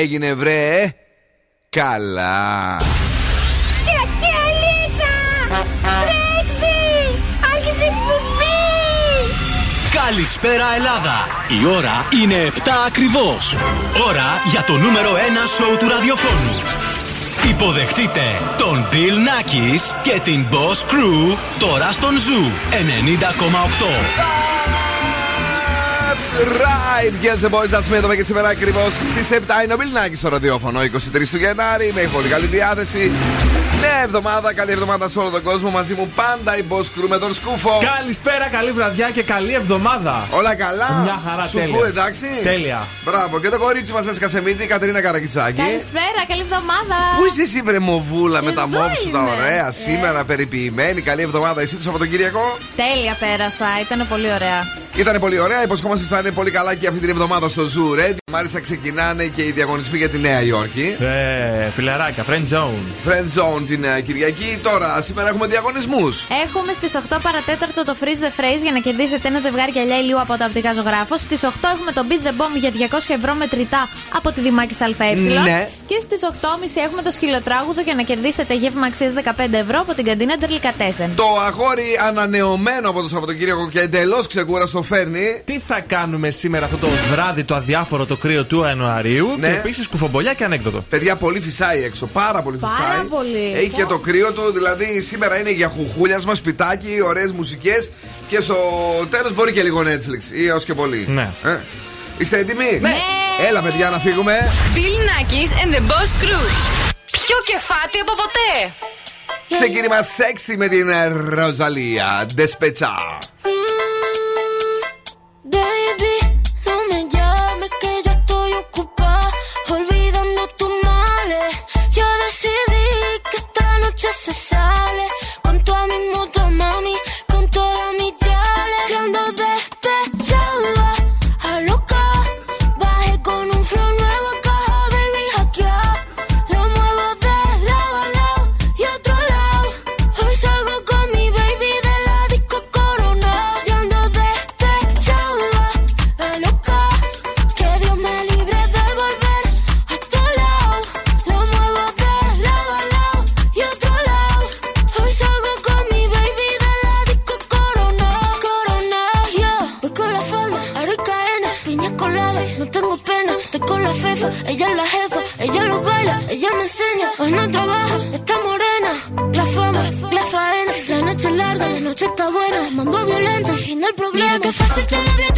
έγινε βρε Καλά Καλησπέρα Ελλάδα! Η ώρα είναι 7 ακριβώς. Ώρα για το νούμερο 1 σοου του ραδιοφώνου. Υποδεχτείτε τον Bill Nackis και την Boss Crew τώρα στον Zoo 90,8 right, girls and boys, that's me και σήμερα ακριβώς στις 7 είναι ο Μιλνάκη στο ραδιόφωνο. 23 του Γενάρη, με πολύ καλή διάθεση. Νέα εβδομάδα, καλή εβδομάδα σε όλο τον κόσμο. Μαζί μου πάντα η Boss Crew με τον Σκούφο. Καλησπέρα, καλή βραδιά και καλή εβδομάδα. Όλα καλά. Μια χαρά, Σου τέλεια. Πω, εντάξει. Τέλεια. Μπράβο, και το κορίτσι μας έσκασε μύτη, η Κατερίνα Καρακιτσάκη. Καλησπέρα, καλή εβδομάδα. Πού είσαι εσύ, βρεμοβούλα, με τα Εδώ μόψου τα είμαι. ωραία, Ε. σήμερα περιποιημένη. Καλή εβδομάδα, εσύ το Σαββατοκύριακο. Τέλεια πέρασα, ήταν πολύ ωραία. Ήταν πολύ ωραία. Υποσχόμαστε ότι θα είναι πολύ καλά και αυτή την εβδομάδα στο Zoo Red. Μάλιστα ξεκινάνε και οι διαγωνισμοί για τη Νέα Υόρκη. Ε, φιλαράκια, friend zone. Friend Zone την ε, Κυριακή. Τώρα, σήμερα έχουμε διαγωνισμούς. Έχουμε στις 8 παρατέταρτο το Freeze the Phrase για να κερδίσετε ένα ζευγάρι γυαλιά ηλίου από τα οπτικά ζωγράφο. Στις 8 έχουμε το Beat the Bomb για 200 ευρώ μετρητά από τη Δημάκη ΑΕ. Ναι. Και στις 8.30 έχουμε το σκυλοτράγουδο για να κερδίσετε γεύμα αξίας 15 ευρώ από την καντίνα Ντερλικατέσεν. Το αγόρι ανανεωμένο από το Σαββατοκύριακο και εντελώς ξεκούραστο φέρνει. Τι θα κάνουμε σήμερα αυτό το βράδυ το αδιάφορο το κρύο του Ιανουαρίου Ναι. και επίσης κουφομπολιά και ανέκδοτο. Παιδιά, πολύ φυσάει έξω. Πάρα πολύ Πάρα φυσάει. πολύ. Έχει και το κρύο του. Δηλαδή, σήμερα είναι για χουχούλιασμα, σπιτάκι, ωραίες μουσικές. Και στο τέλος μπορεί και λίγο Netflix ή έως και πολύ. Ναι. Ε, Είστε έτοιμοι; Ναι. Έλα, παιδιά, να φύγουμε. Bill Nackis and the Boss Crew. Πιο κεφάτι από ποτέ. Ξεκίνημα σεξι με την ε, Ροζαλία. Ντεσπετσά. Baby, el problema. Mira que fácil te lo voy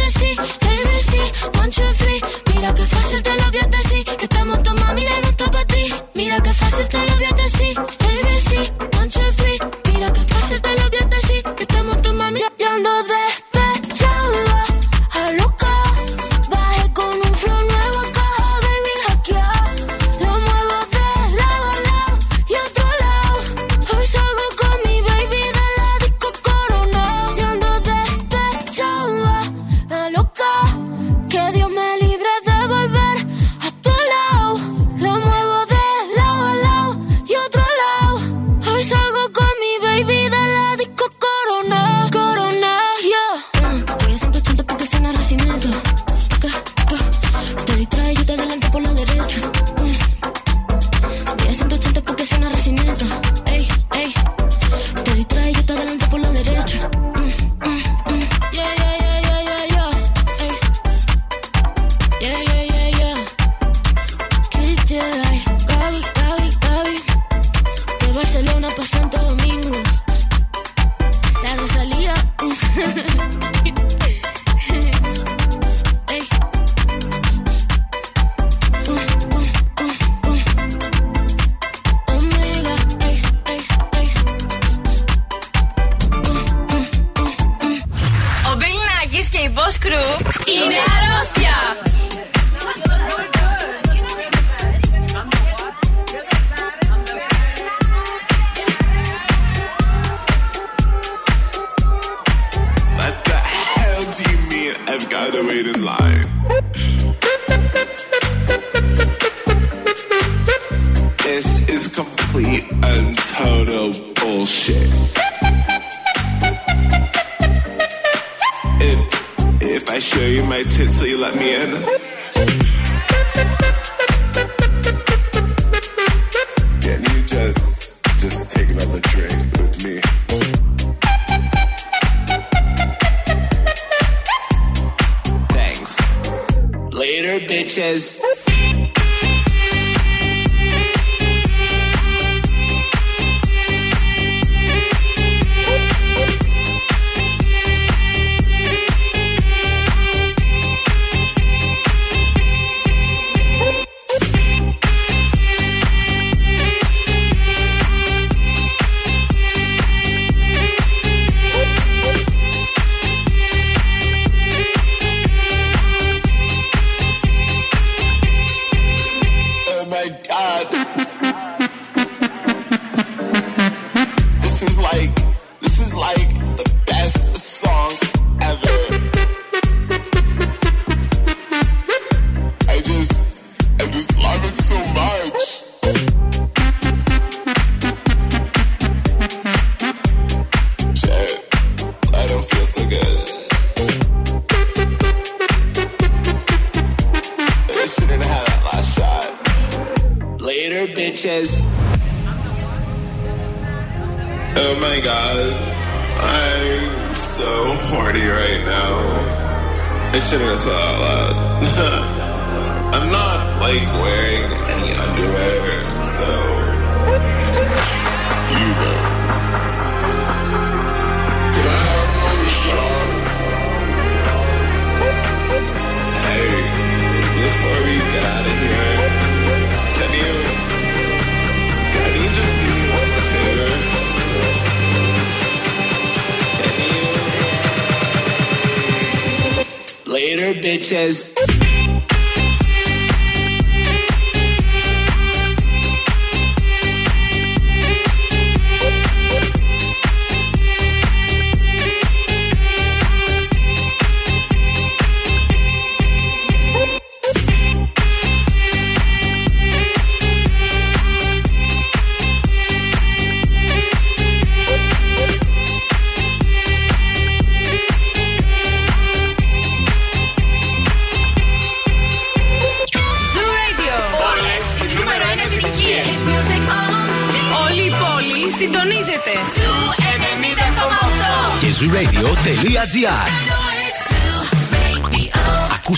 bitches.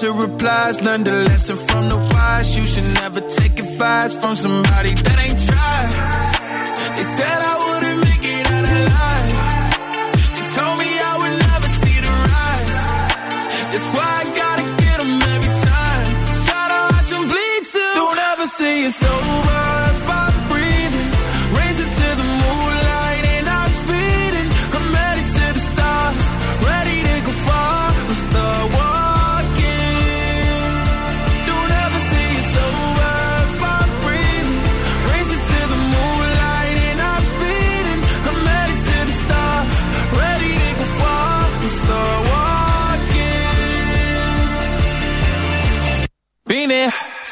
to replies. Learned a lesson from the wise. You should never take advice from somebody that ain't tried. They said I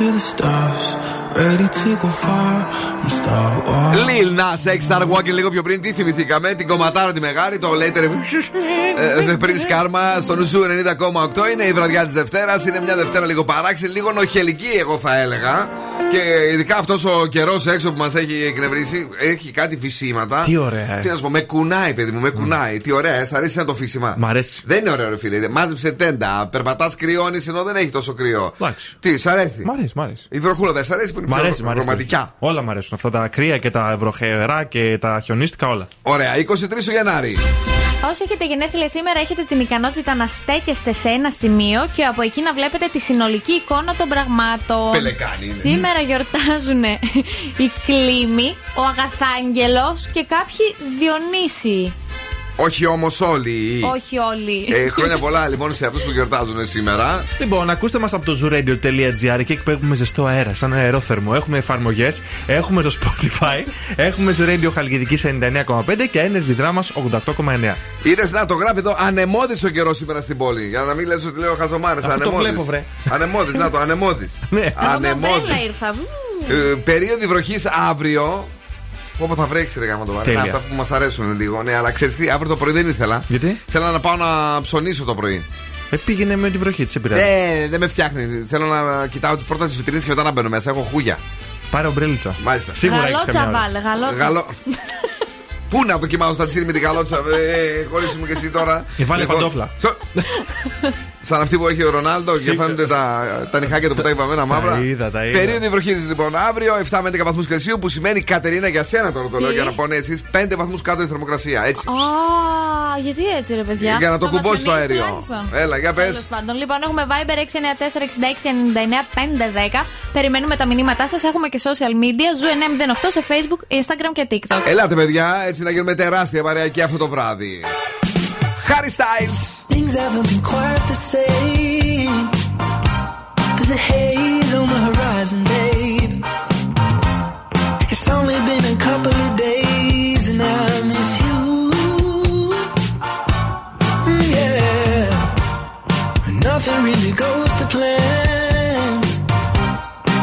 To the stars. Ready to go far. I'm star walking. Lil Nas X Star Walking λίγο πιο πριν. Τι θυμηθήκαμε, την κομματάρα τη μεγάλη, το Later. ε, πριν σκάρμα στο νουσού 90,8 είναι η βραδιά της Δευτέρας. Είναι μια Δευτέρα λίγο παράξενη, λίγο νοχελική, εγώ θα έλεγα. Και ειδικά αυτός ο καιρός έξω που μας έχει εκνευρίσει, έχει κάτι φυσίματα. Τι ωραία, ε. Τι να σου πω, με κουνάει, παιδί μου, με κουνάει. Τι ωραία, ε, σ' αρέσει ένα το φύσιμα. Μ' αρέσει. Δεν είναι ωραίο, ρε φίλε. Μάζεψε τέντα, περπατάς κρυώνεις ενώ δεν έχει τόσο κρύο. Εντάξει. Τι, σ' αρέσει; Μ' αρέσει, μ' αρέσει. Η βροχούλα δεν σ' αρέσει που είναι Μ' πιο αρέσει, μ' αρέσει. ρομαντικά. Όλα μ' αρέσουν. Αυτά τα κρύα και τα βροχερά και τα χιονίστικα όλα. Ωραία, 23 του Γενάρη. Όσοι έχετε γενέθλια σήμερα, έχετε την ικανότητα να στέκεστε σε ένα σημείο και από εκεί να βλέπετε τη συνολική εικόνα των πραγμάτων. Πελεκάνη είναι. Σήμερα γιορτάζουν η Κλίμη, ο Αγαθάγγελος και κάποιοι Διονύσιοι. Όχι όμως όλοι. Όχι όλοι. Ε, χρόνια πολλά λοιπόν σε αυτούς που γιορτάζουν σήμερα. Λοιπόν, ακούστε μας από το zooradio.gr και εκεί που έχουμε ζεστό αέρα, σαν αερόθερμο. Έχουμε εφαρμογές, έχουμε το Spotify, έχουμε Zoo Radio Χαλκιδική 99,5 και Energy Drama 88,9. Είδες να το γράφει εδώ ανεμόδης ο καιρός σήμερα στην πόλη. Για να μην λες ότι λέω χαζομάρες. Αυτό το βλέπω, βρε. Ανεμόδης, να το ανεμόδης. Ναι. Εγώ με Ανεμόδης. ομπρέλα ήρθα. Βου. Ε, περίοδοι βροχής αύριο. Όπω θα βρέξει, ρε γάμα το βάρη. Τέλεια. Αυτά που μας αρέσουν λίγο. Ναι, αλλά ξέρεις τι, αύριο το πρωί δεν ήθελα. Γιατί; Θέλω να πάω να ψωνίσω το πρωί. Ε, πήγαινε με τη βροχή τη επηρεάζει. Ε, δεν με φτιάχνει. Θέλω να κοιτάω πρώτα τι βιτρίνες και μετά να μπαίνω μέσα. Έχω χούγια. Πάρε ομπρέλιτσα. Μάλιστα. Σίγουρα έχεις Γαλότσα καμιά. ώρα. βάλε, γαλότσα. Γαλό. Πού να δοκιμάσω στα τσίρι με την καλότσα, ε, χωρίς μου και εσύ τώρα. Ε, βάλε παντόφλα. σο- Σαν αυτή που έχει ο Ρονάλντο και Σίγουρα. φαίνονται τα, τα νυχάκια του που τα είπαμε ένα μαύρα. είδα, τα είδα. Περίοδο βροχή λοιπόν αύριο, 7 με 11 βαθμούς Κελσίου που σημαίνει Κατερίνα για σένα τώρα το λέω Τι; για να πάνε εσείς 5 βαθμούς κάτω η θερμοκρασία. Έτσι. Α, γιατί έτσι ρε παιδιά; Για να το Θα μας κουμπώσει το χιονίσει αέριο. τουλάχιστον. Έλα, για πες. Τέλος πάντων, λοιπόν, έχουμε Viber 694-6699-510. Περιμένουμε τα μηνύματά σας. Έχουμε και social media. Zoo 908 σε Facebook, Instagram και TikTok. Ελάτε, παιδιά, έτσι να γίνουμε τεράστια παρέα και αυτό το βράδυ. Harry Styles. Things haven't been quite the same. There's a haze on the horizon, babe. It's only been a couple of days and I miss you. Mm, yeah. Nothing really goes to plan.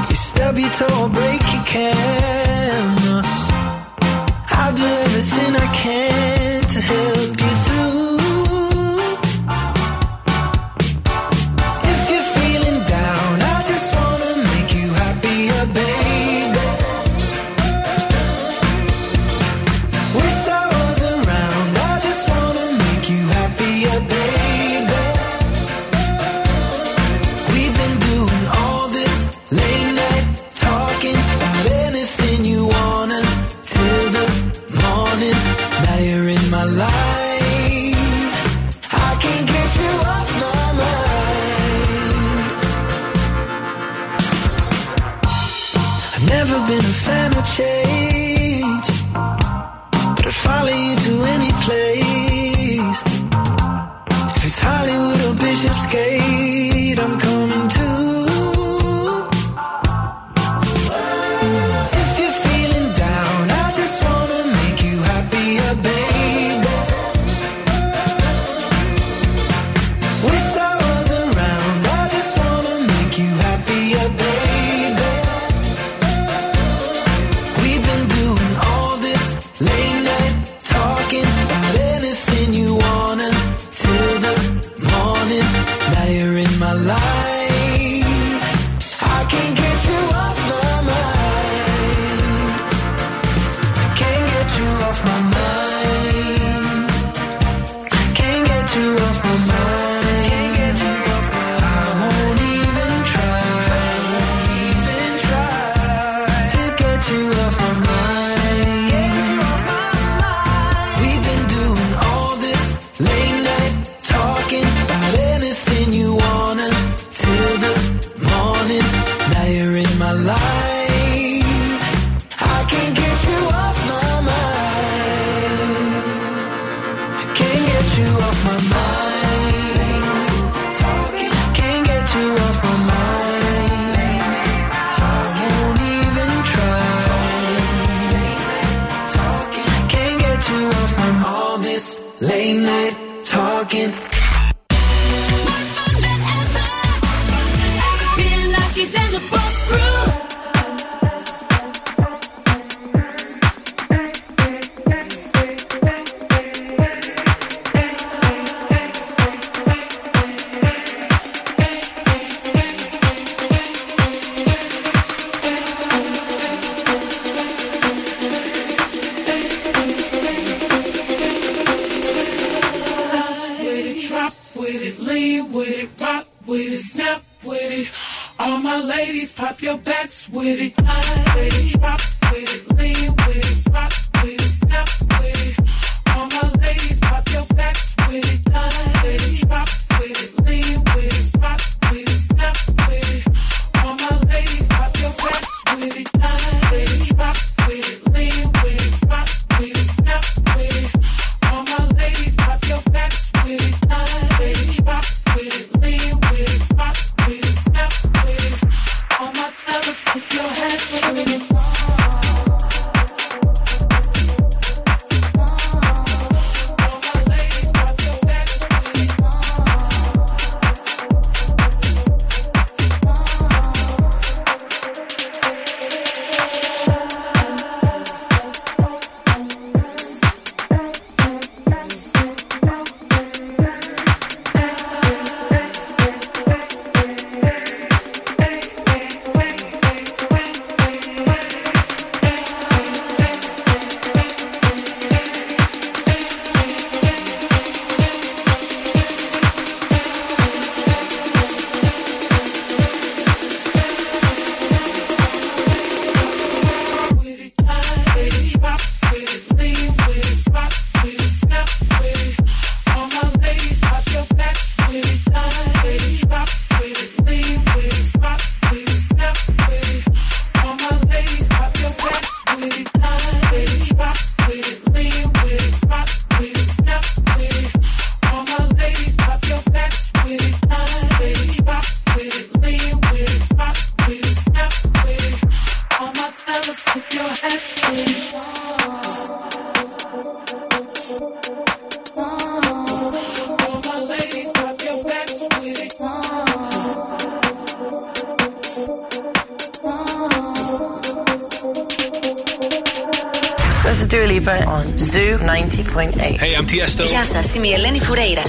You stub your toe, break your can. I'll do everything I can 90.8. Hey, I'm Tiesto. Γεια σας, είμαι η Ελένη Φουρέιρα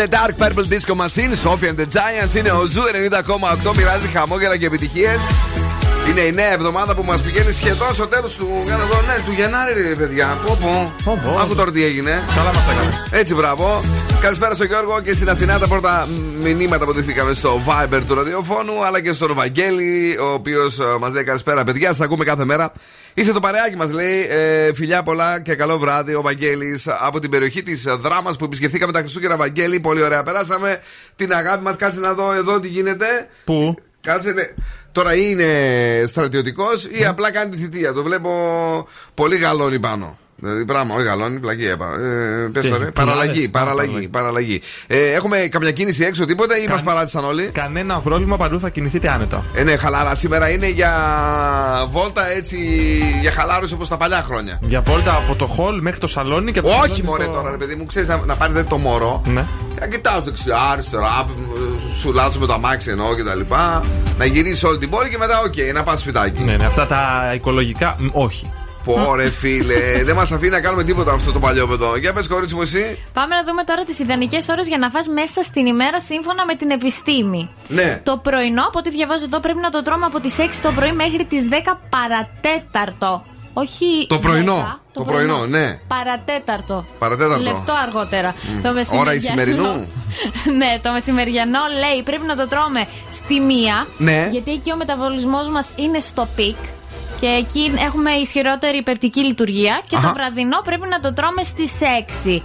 the Dark Purple Disco Machine, Sophie and the Giants είναι ο Zoo 90,8. Μοιράζει χαμόγελα και επιτυχίες. Είναι η νέα εβδομάδα που μας πηγαίνει σχεδόν στο τέλος του, για να δω, ναι, του Γενάρη, ρε παιδιά. Πω, πω. Άκου τώρα τι έγινε. Καλά μας έκανε. Έτσι, μπράβο. Καλησπέρα στον Γιώργο και στην Αθηνά. Τα πρώτα μηνύματα που δεχτήκαμε στο Viber του ραδιοφώνου, αλλά και στον Βαγγέλη, ο οποίος μας λέει καλησπέρα, παιδιά. Σας ακούμε κάθε μέρα. Είστε το παρεάκι μας, λέει. Ε, φιλιά πολλά και καλό βράδυ. Ο Βαγγέλης από την περιοχή της Δράμας που επισκεφθήκαμε τα Χριστούγεννα Βαγγέλη. Πολύ ωραία. Περάσαμε την αγάπη μας. Κάτσε να δω εδώ τι γίνεται. Πού; Κάτσε. ναι. Τώρα ή είναι στρατιωτικός ή απλά κάνει τη θητεία. Το βλέπω πολύ γαλόνι πάνω. Δηλαδή πράγμα, όχι γαλόνι, πλακία. Ε, πες το, ρε. Τι, Παραλλαγή, πουλάδες, παραλλαγή, παραλλαγή. Ε, έχουμε καμιά κίνηση έξω, τίποτα ή μας παράτησαν όλοι; Κανένα πρόβλημα, παντού θα κινηθείτε άνετα. Ε, ναι, χαλαρά. Σήμερα είναι για βόλτα έτσι, για χαλάρωση όπως τα παλιά χρόνια. Για βόλτα από το hall μέχρι το σαλόνι και από το Όχι σαλόνι μωρέ στο- τώρα, ρε παιδί μου, ξέρεις να, να πάρετε το μωρό. Ναι. Να κοιτάω δεξιά, αριστερά, σουλάτσο με το αμάξι εννοώ και τα λοιπά. Να γυρίσει όλη την πόλη και μετά, οκ, να πας σπιτάκι. Ναι, ναι, αυτά τα οικολογικά, μ, όχι. Πω ρε φίλε, δεν μας αφήνει να κάνουμε τίποτα αυτό το παλιόπαιδο. Για πες, κορίτσι μου, εσύ. Πάμε να δούμε τώρα τις ιδανικές ώρες για να φας μέσα στην ημέρα σύμφωνα με την επιστήμη. Ναι. Το πρωινό, από ό,τι διαβάζω εδώ, πρέπει να το τρώμε από τις 6 το πρωί μέχρι τις 10 παρά τέταρτο. Όχι. Το πρωινό. 10, Το πρωινό, ναι. Παρά τέταρτο. Παρά τέταρτο. Λεπτό αργότερα. Μμ. Το Ώρα μεσημεριανό- Ισημερινού. ναι, το μεσημεριανό λέει πρέπει να το τρώμε στη μία. Ναι. Γιατί εκεί ο μεταβολισμός μας είναι στο peak. Και εκεί έχουμε ισχυρότερη πεπτική λειτουργία. Και το Αχα. βραδινό πρέπει να το τρώμε στις 6.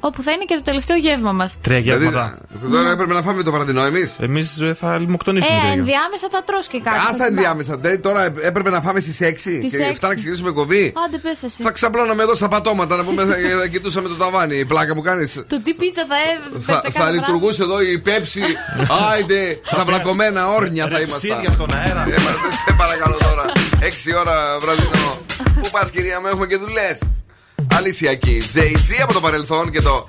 Όπου θα είναι και το τελευταίο γεύμα μας. Τρία Δηλαδή, γεύματα. τώρα έπρεπε να φάμε το βραδινό εμείς. Εμείς θα λιμοκτονήσουμε. Ε, τρία γεύματα. ενδιάμεσα θα τρως και κάτι. Α, θα θα θυμάσαι. ενδιάμεσα. ντε, Τώρα έπρεπε να φάμε στις 6 Στις και έξι. 7 να ξεκινήσουμε κομπή. Άντε, πες εσύ. Θα ξαπλώναμε εδώ στα πατώματα να πούμε, θα, θα κοιτούσαμε το ταβάνι. Πλάκα μου κάνεις. Το τι πίτσα θα έβγαλε. Θα, θα λειτουργούσε εδώ η πέψη. Άιντε, στα βλακωμένα όρνια θα ήμασταν. Ρεψίδια στον αέρα. Ε, μα, Σε παρακαλώ τώρα. 6 ώρα βραδινό. Πού πας, κυρία μου, έχουμε και δουλειές. Αλυσιακή. Jay-Z από το παρελθόν και το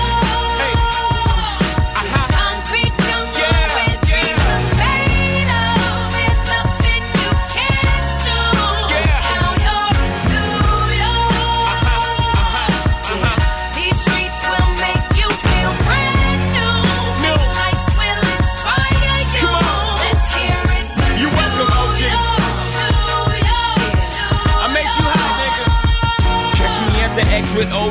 with O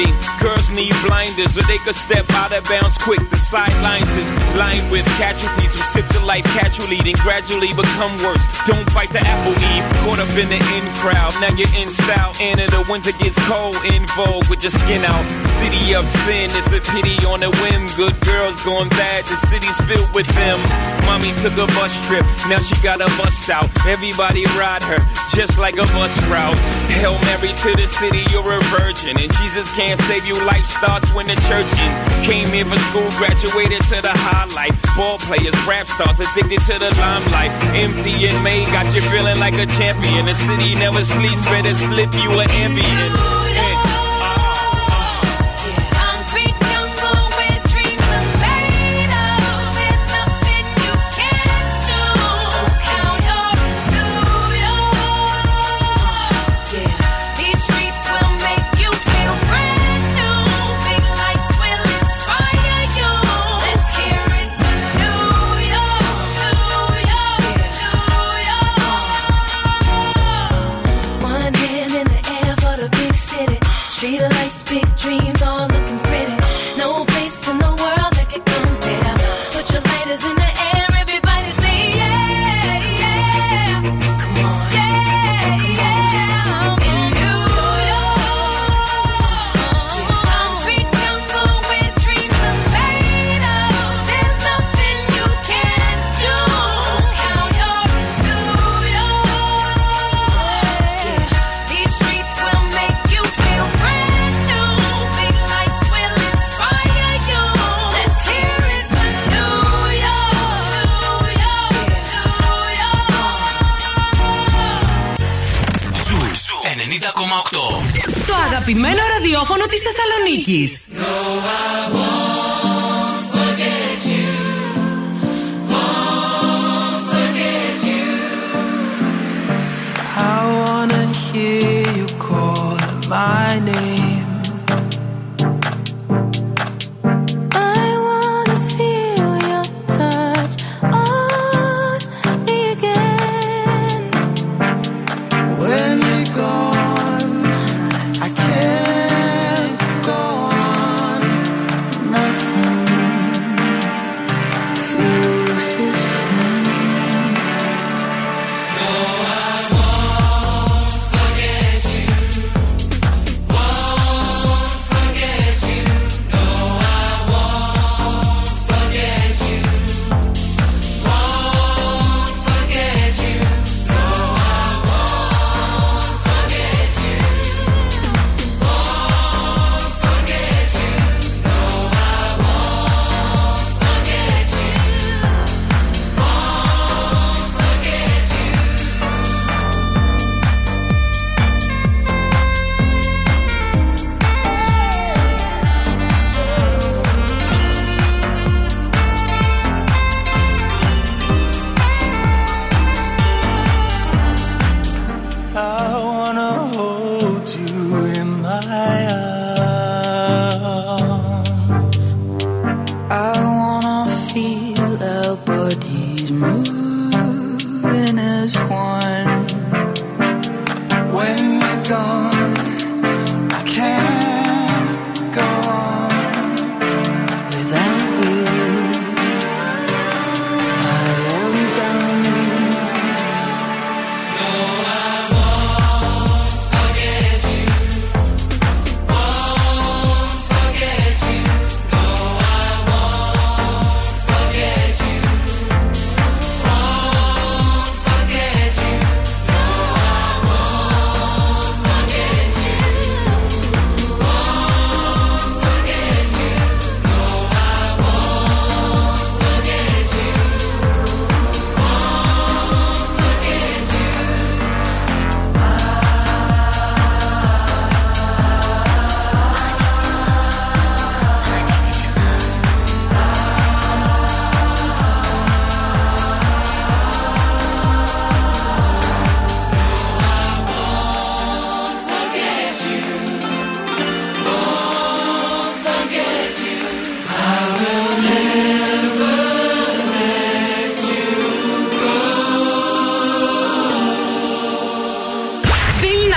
blinding. Girls need blinders so they could step out of bounds quick. The sidelines is lined with casualties who sip the life casually, then gradually become worse. Don't bite the apple eve. Caught up in the in crowd. Now you're in style. And in the winter gets cold, in vogue with your skin out. City of sin, it's a pity on a whim. Good girls going bad, the city's filled with them. Mommy took a bus trip, now she got a bust out. Everybody ride her, just like a bus route. Hail Mary to the city, you're a virgin. And Jesus came man save you life starts when the church in. Came here for school, graduated to the highlight. Ball players, rap stars, addicted to the limelight. Empty and made, got you feeling like a champion. The city never sleeps, better slip you an ambient. Kiss.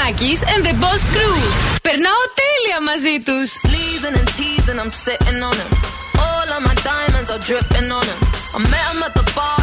Μαρινάκης and the Boss Crew. Περνάω τέλεια μαζί τους. Sleezing and teasing, I'm sitting on him. All of my diamonds are dripping on him. I met him at the bar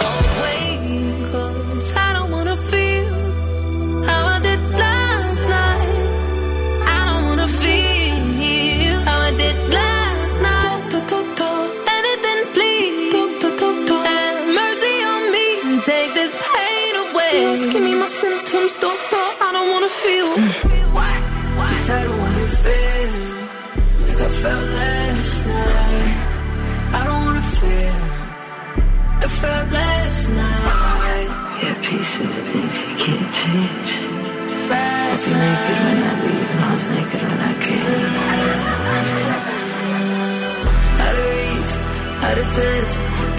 wanna. What? I don't wanna feel like I felt last night. I don't wanna feel like I felt last night. Yeah, peace with the things you can't change. I was naked when I leave, and I was naked when I came. Out of reach, out of touch,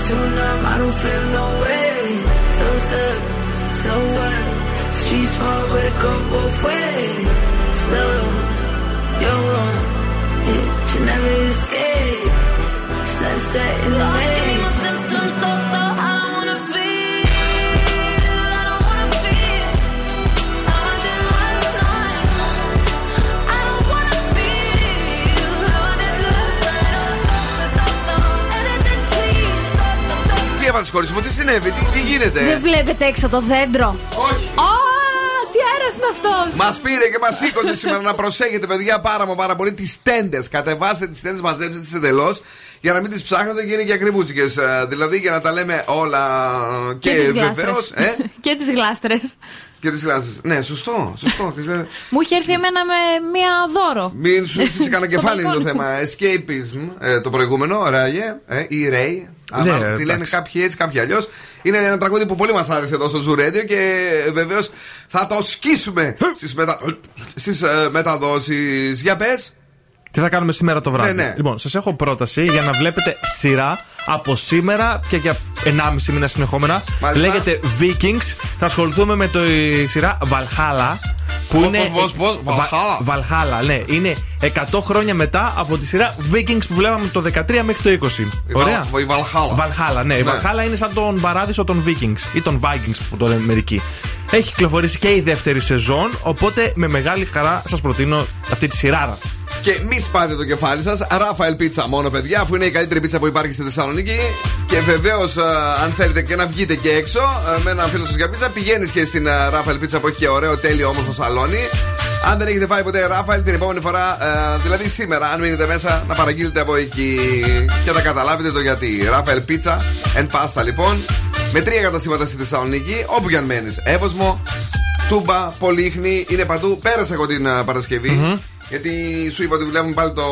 too numb, I don't feel no way. So stuck, so what? Street small, but it go both ways. So, you're wrong, yeah, but you never escape. Sunset in the way. Give me my symptoms, doctor, I don't wanna feel. I don't wanna feel how I did last night. I don't wanna feel how I did last night. Anything please, doctor, doctor. Τι έβαλε χωρί μου, τι συνέβη, τι, τι γίνεται. Δεν βλέπετε έξω το δέντρο. Όχι. Α, τι αέρας είναι αυτός. Μας πήρε και μας σήκωσε σήμερα να προσέχετε, παιδιά, πάρα μα πάρα πολύ τις τέντες. Κατεβάστε τις τέντες, μαζέψτε τις εντελώς για να μην τις ψάχνετε και είναι και ακριβούτσικες. Δηλαδή για να τα λέμε όλα και, Και τις βεβαίως. γλάστρες. Ε, και τις γλάστρες. και τις γλάστρες. Ναι, σωστό, σωστό. Μου είχε έρθει εμένα με μία δώρο. Μην σου έρθει σε κανένα Στο κεφάλι είναι το μπαλκόνι. θέμα. Escapism, ε, το προηγούμενο, ράγε, ε, ή Ray. Ναι, Άμα τη λένε εντάξει. κάποιοι έτσι, κάποιοι αλλιώς. Είναι ένα τραγούδι που πολύ μας άρεσε εδώ στο Zoo Radio και βεβαίως θα το σκίσουμε στις μετα... στις, ε, μεταδόσεις. Για πες. Τι θα κάνουμε σήμερα το βράδυ; Ναι, ναι. Λοιπόν, σας έχω πρόταση για να βλέπετε σειρά από σήμερα και για 1,5 μήνα συνεχόμενα. Μάλιστα. Λέγεται Vikings. Θα ασχοληθούμε με το η σειρά Valhalla. Που Πώς, είναι. πώς, πώς, Valhalla; Valhalla, ναι. Είναι 100 χρόνια μετά από τη σειρά Vikings που βλέπαμε το 13 μέχρι το 20. Ωραία. Η Valhalla. Valhalla, ναι. Η Ναι. Valhalla είναι σαν τον παράδεισο των Vikings ή των Vikings που το λένε μερικοί. Έχει κυκλοφορήσει και η δεύτερη σεζόν, οπότε με μεγάλη χαρά σας προτείνω αυτή τη σειράρα. Και μη σπάτε το κεφάλι σας. Ράφαελ πίτσα μόνο, παιδιά, αφού είναι η καλύτερη πίτσα που υπάρχει στη Θεσσαλονίκη. Και βεβαίως, αν θέλετε και να βγείτε και έξω ε, με έναν φίλο σας για πίτσα, πηγαίνεις και στην ε, Ράφαελ πίτσα που έχει και ωραίο, τέλειο, όμορφο σαλόνι. Αν δεν έχετε φάει ποτέ Ράφαελ, την επόμενη φορά, ε, δηλαδή σήμερα, αν μείνετε μέσα, να παραγγείλετε από εκεί και θα καταλάβετε το γιατί. Ράφαελ πίτσα and pasta λοιπόν. Με τρία καταστήματα στη Θεσσαλονίκη, όπου και αν μένεις. Εύωσμο, Τούμπα, Πολύχνη, είναι παντού. Πέρασα εγώ την ε, παρασκευη γιατί σου είπα ότι δουλεύουμε πάλι το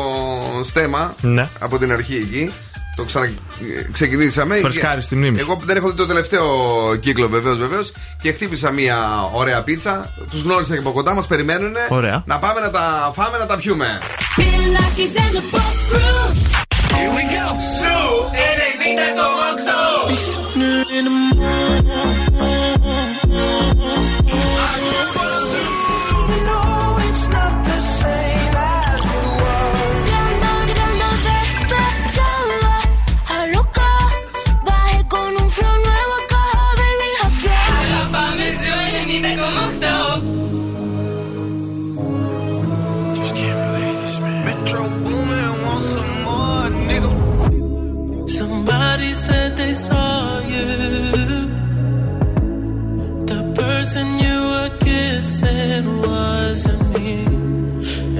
στέμα ναι. από την αρχή εκεί. Το ξαναξεκινήσαμε. Φρεσκάρι στη μνήμη. Εγώ δεν έχω δει το τελευταίο κύκλο βεβαίως βεβαίως. Και χτύπησα μια ωραία πίτσα. Τους γνώρισα και από κοντά μας περιμένουν. Ωραία. Να πάμε να τα φάμε, να τα πιούμε. it wasn't me,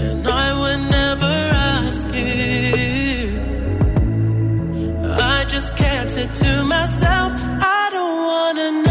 and I would never ask you. I just kept it to myself. I don't wanna know.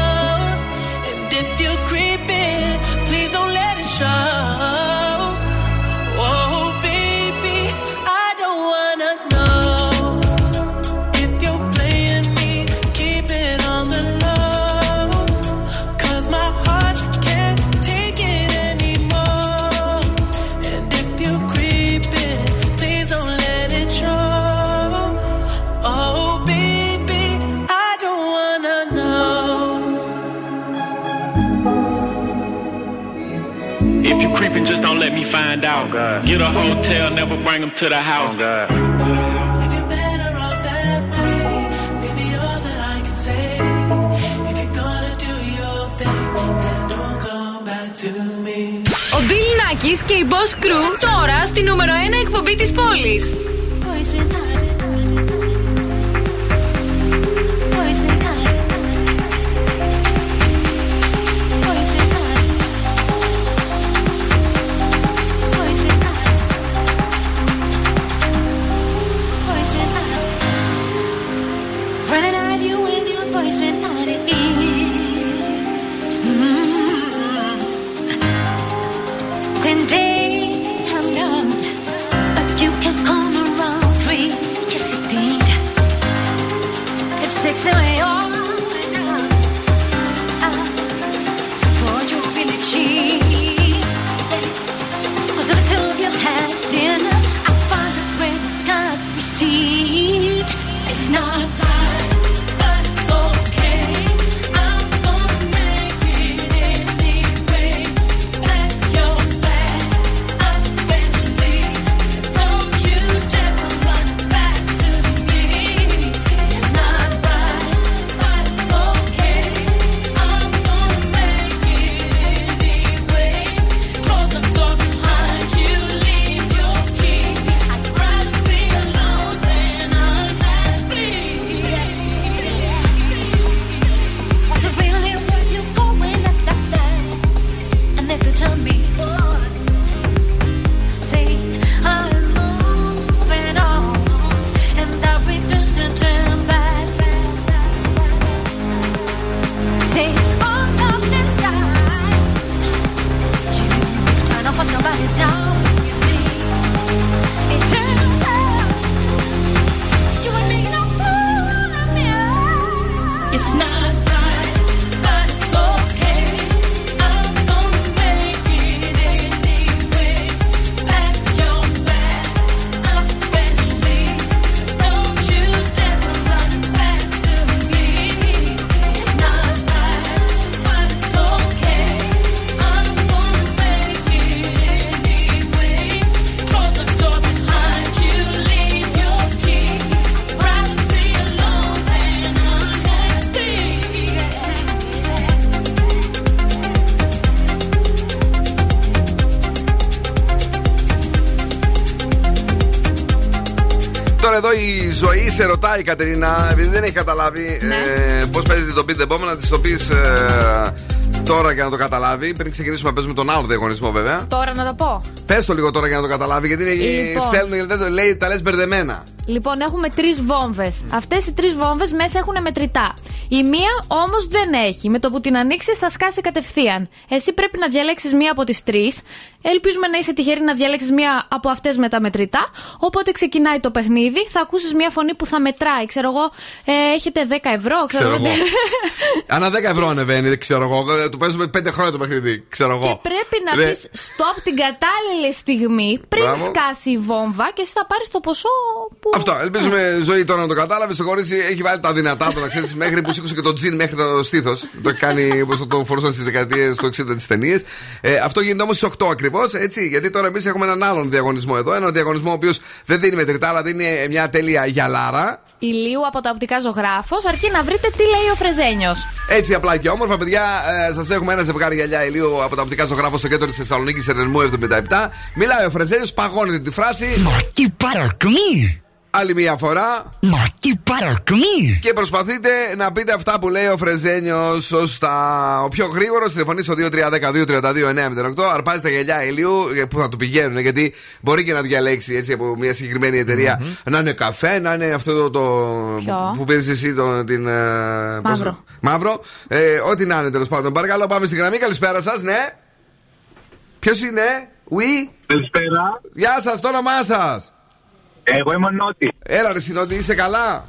find out. Oh Get a hotel, never bring them to the house. Oh Ο Μπιλ Νάκης και η Boss Crew τώρα στη νούμερο 1 εκπομπή της πόλης. Η Κατερίνα, επειδή δεν έχει καταλάβει Ναι. ε, πώς παίζεις το beat the bomb, να της το πεις τώρα για να το καταλάβει. Πριν ξεκινήσουμε να παίζουμε τον άλλο διαγωνισμό, βέβαια. Τώρα να το πω. Πες το λίγο τώρα για να το καταλάβει, γιατί είναι, Λοιπόν. στέλνουν γιατί δεν το λέει, τα λες μπερδεμένα. Λοιπόν, έχουμε τρεις βόμβες. Αυτές οι τρεις βόμβες μέσα έχουν μετρητά. Η μία όμως δεν έχει. Με το που την ανοίξεις θα σκάσει κατευθείαν. Εσύ πρέπει να διαλέξεις μία από τις τρεις. Ελπίζουμε να είσαι τυχερή να διαλέξεις μία από αυτές με τα μετρητά. Οπότε ξεκινάει το παιχνίδι. Θα ακούσεις μία φωνή που θα μετράει. Ξέρω εγώ, ε, έχετε 10 ευρώ. Ξέρω, Ξέρω εγώ. δεν- Ανά 10 ευρώ ανεβαίνει, δεν ξέρω εγώ. Ε, Το παίζουμε 5 χρόνια το παιχνίδι. Ξέρω εγώ. Πρέπει να Ρε, πεις stop την κατάλληλη στιγμή πριν Μπράβο. σκάσει η βόμβα και εσύ θα πάρεις το ποσό που. Αυτό. Ελπίζουμε ζωή τώρα να το κατάλαβες. Το κορίτσι έχει βάλει τα δυνατά του να ξέρεις μέχρι που σήκωσε και το τζιν μέχρι το στήθος. το έχει κάνει όπως το φορούσαν στις δεκαετίες του 60 τις ταινίες. Ε, αυτό γίνεται όμως στις 8 ακριβώς, έτσι. Γιατί τώρα εμείς έχουμε έναν άλλον διαγωνισμό εδώ. Έναν διαγωνισμό ο οποίος δεν δίνει μετρητά, αλλά δίνει μια τέλεια γυαλάρα. Ηλίου από τα οπτικά ζωγράφος, αρκεί να βρείτε τι λέει ο Φρεζένιος. Έτσι απλά και όμορφα, παιδιά. Ε, Σας έχουμε ένα ζευγάρι γυαλιά ηλίου από τα οπτικά ζωγράφος στο κέντρο της Θεσσαλονίκης, Ερεσμού 77. Μιλάει ο Φρεζένιος, παγώνεται τη φράση. Μα τι παρακμή! Άλλη μία φορά. Μα τι παρακμή! Και προσπαθείτε να πείτε αυτά που λέει ο Φρεζένιο σωστά. Ο πιο γρήγορος τηλεφωνεί στο 2310-232-908. Αρπάζει τα γυαλιά ηλίου ε, που θα του πηγαίνουν γιατί μπορεί και να διαλέξει έτσι από μια συγκεκριμένη εταιρεία. Να είναι καφέ, να είναι αυτό το. το Ποιο; που πήρες εσύ το, την. ε, πώς- Μαύρο. Μαύρο. Ε, ό,τι να είναι τέλος πάντων. Παρακαλώ, πάμε στην γραμμή. Καλησπέρα σας, ναι. Ποιος είναι, Oui. Καλησπέρα. Γεια σας, το όνομά σας. Εγώ είμαι ο Νότι. Έλα, ρε Συνότι, είσαι καλά;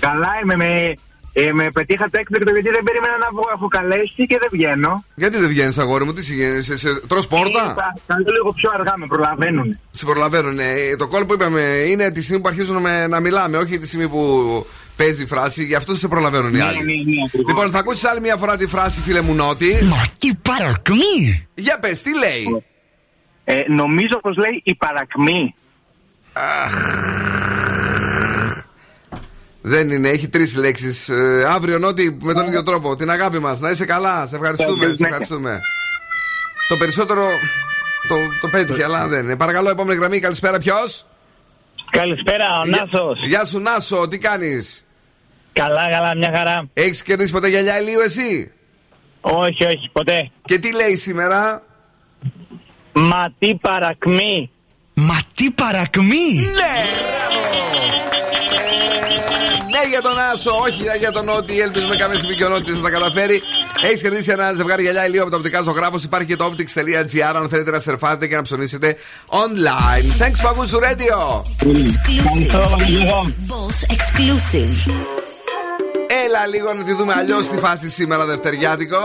Καλά είμαι. Με, ε, με πετύχατε έκπληκτο γιατί δεν περίμενα να βγω. Έχω καλέσει και δεν βγαίνω. Γιατί δεν βγαίνεις, αγόρι μου, τι συγγένει, σε, σε, τρως πόρτα; Ε, θα- Θα το λίγο πιο αργά, με προλαβαίνουν. Σε προλαβαίνουν. Ε, το κόλ που είπαμε είναι τη στιγμή που αρχίζουν με- να μιλάμε, όχι τη στιγμή που παίζει η φράση. Γι' αυτό σε προλαβαίνουν οι Ναι, άλλοι. ναι, ναι, ακριβώς. λοιπόν, θα ακούσεις άλλη μια φορά τη φράση, φίλε μου Νότι. Μα τι παρακμή! Για πες, τι λέει; Ε, νομίζω πως λέει η παρακμή. Δεν είναι, έχει τρεις λέξεις. αύριο Νότι με τον ίδιο τρόπο. Την αγάπη μας. Να είσαι καλά. Σε ευχαριστούμε. Ναι, Σε ναι. ευχαριστούμε. Το περισσότερο το, το πέτυχε, αλλά δεν είναι. Παρακαλώ, επόμενη γραμμή. Καλησπέρα, ποιος; Καλησπέρα, ο Νάσος. Γεια σου, Νάσο, τι κάνεις; Καλά, καλά, μια χαρά. Έχεις κερδίσει ποτέ γυαλιά ηλίου, εσύ; Όχι, όχι, ποτέ. Και τι λέει σήμερα; Μα τι παρακμή. Μα τι παρακμή! Ναι! Ναι για τον Άσο, όχι για τον Νότι. Ελπίζουμε κάποια στιγμή και ο Νότι θα τα καταφέρει. Έχεις κερδίσει ένα ζευγάρι γυαλιά ηλίου από το οπτικά ζωγράφο. Υπάρχει και το optics.gr αν θέλετε να σερφάτε και να ψωνίσετε online. Thanks, Παγκούσου Radio. Boss exclusive. Έλα λίγο να τη δούμε αλλιώς στη φάση σήμερα Δευτεριάτικο.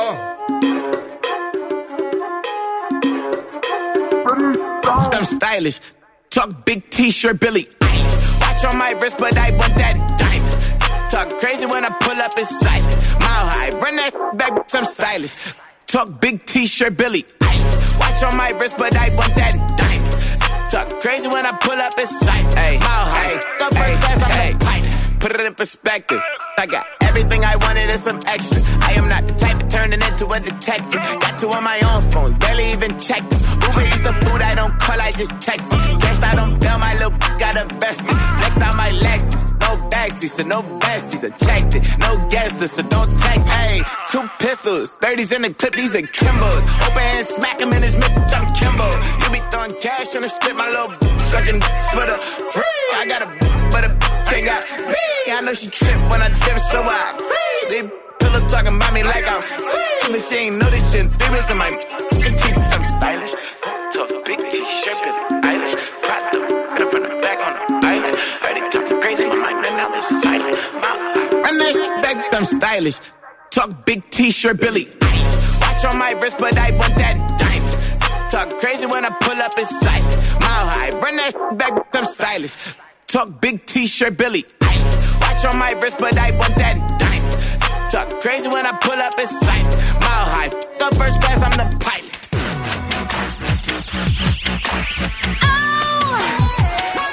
I'm stylish. Talk big t-shirt Billy. Ice. Watch on my wrist, but I want that diamond. Talk crazy when I pull up, it's silent. Mile high, bring that back, I'm stylish. Talk big t-shirt, Billy. Watch on my wrist, but I want that diamond. Talk crazy when I pull up, silent. Ay, mile high, go first class, I'm the pilot. Put it in perspective. I got everything I wanted and some extra. I am not the type of turning into a detective. Got two on my own phone, barely even checked. Uber eats the food I don't call, I just text. Guess I don't bail, my little got invested. Flexed out my Lexus, no backseat, so no besties. It, no guest so don't text. Hey, two pistols, 30s in the clip, these are Kimbos. Open hand, smack him in his mid, I'm Kimbo. You be throwing cash on the strip, my little sucking for the free. I got a but a they got me. I know she trip when I dip, so I they pillow talking about me like I'm but she ain't know this shit. Three in my teeth, I'm stylish. Tough big t-shirt, Billie Eilish. Prada, better from the back on the island. Heard it talking crazy, my mind right now is silent. My, run that back, I'm stylish. Talk big t-shirt, Billy Eilish. Watch on my wrist, but I want that diamond. Talk crazy when I pull up, it's silent. Mile high, run that back, I'm stylish. Talk big t-shirt, Billy. Watch on my wrist, but I want that diamond. Talk crazy when I pull up, it's silent. Mile high, the first class, I'm the pilot. Bill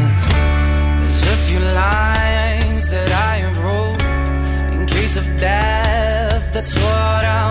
Lines that I have wrote in case of death. That's what I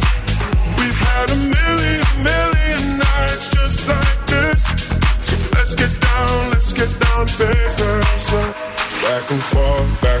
Back and forth, back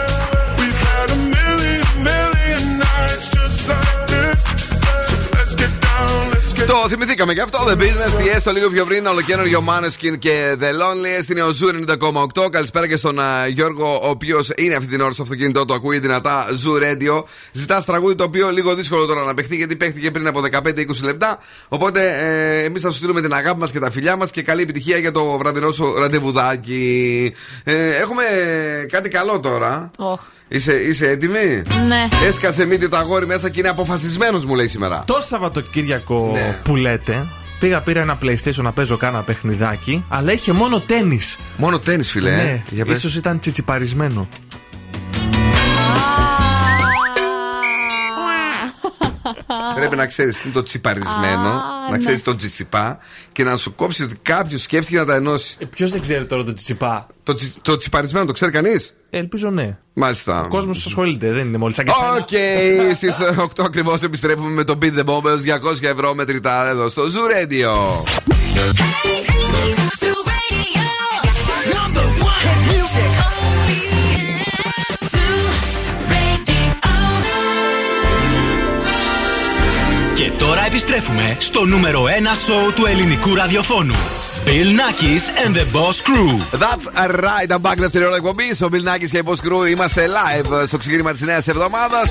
Θυμηθήκαμε και αυτό. The Business PS το λίγο πιο πριν. Ολοκένουργιο Maneskin και The Lonely στην Εοζού 90,8. Καλησπέρα και στον α, Γιώργο, ο οποίος είναι αυτή την ώρα στο αυτοκίνητό του. Ακούει δυνατά Zoo Radio. Ζητά τραγούδι το οποίο λίγο δύσκολο τώρα να παιχτεί γιατί παίχτηκε πριν από 15-20 λεπτά. Οπότε ε, εμείς θα σου στείλουμε την αγάπη μας και τα φιλιά μας και καλή επιτυχία για το βραδινό σου ραντεβουδάκι. Ε, έχουμε κάτι καλό τώρα. Οχ. Είσαι, είσαι έτοιμη; Ναι. Έσκασε μύτη το αγόρι μέσα και είναι αποφασισμένος, μου λέει σήμερα. Το Σαββατοκύριακο Ναι. που λέτε, πήγα πήρα ένα PlayStation να παίζω κάνα παιχνιδάκι, αλλά είχε μόνο τέννη. Μόνο τέννη, φίλε. ε; Ναι, Για πες. ίσως ήταν τσιτσιπαρισμένο. Πρέπει να ξέρεις τι είναι το τσιπαρισμένο, Α, να ναι. ξέρεις τον τσιτσιπά και να σου κόψει ότι κάποιος σκέφτηκε να τα ενώσει. Ποιος δεν ξέρει τώρα το τσιτσιπά; Το, τσι- το τσιπαρισμένο το ξέρει κανείς; Ελπίζω ναι. Μάλιστα. Ο κόσμος ασχολείται, δεν είναι μόλις σαν και εσένα. Οκ, στις 8 ακριβώς επιστρέφουμε με το Beat the Bomb έως 200 ευρώ μετρητά εδώ στο Zoo Radio. Number one hit music only. Zoo Και τώρα επιστρέφουμε στο νούμερο 1 σόου του ελληνικού ραδιοφώνου. Bill Nakis and the Boss Crew. That's right, I'm back δεύτερη ώρα εκπομπή. Ο Bill Nackis και η Boss Crew είμαστε live στο ξεκίνημα τη νέα εβδομάδα.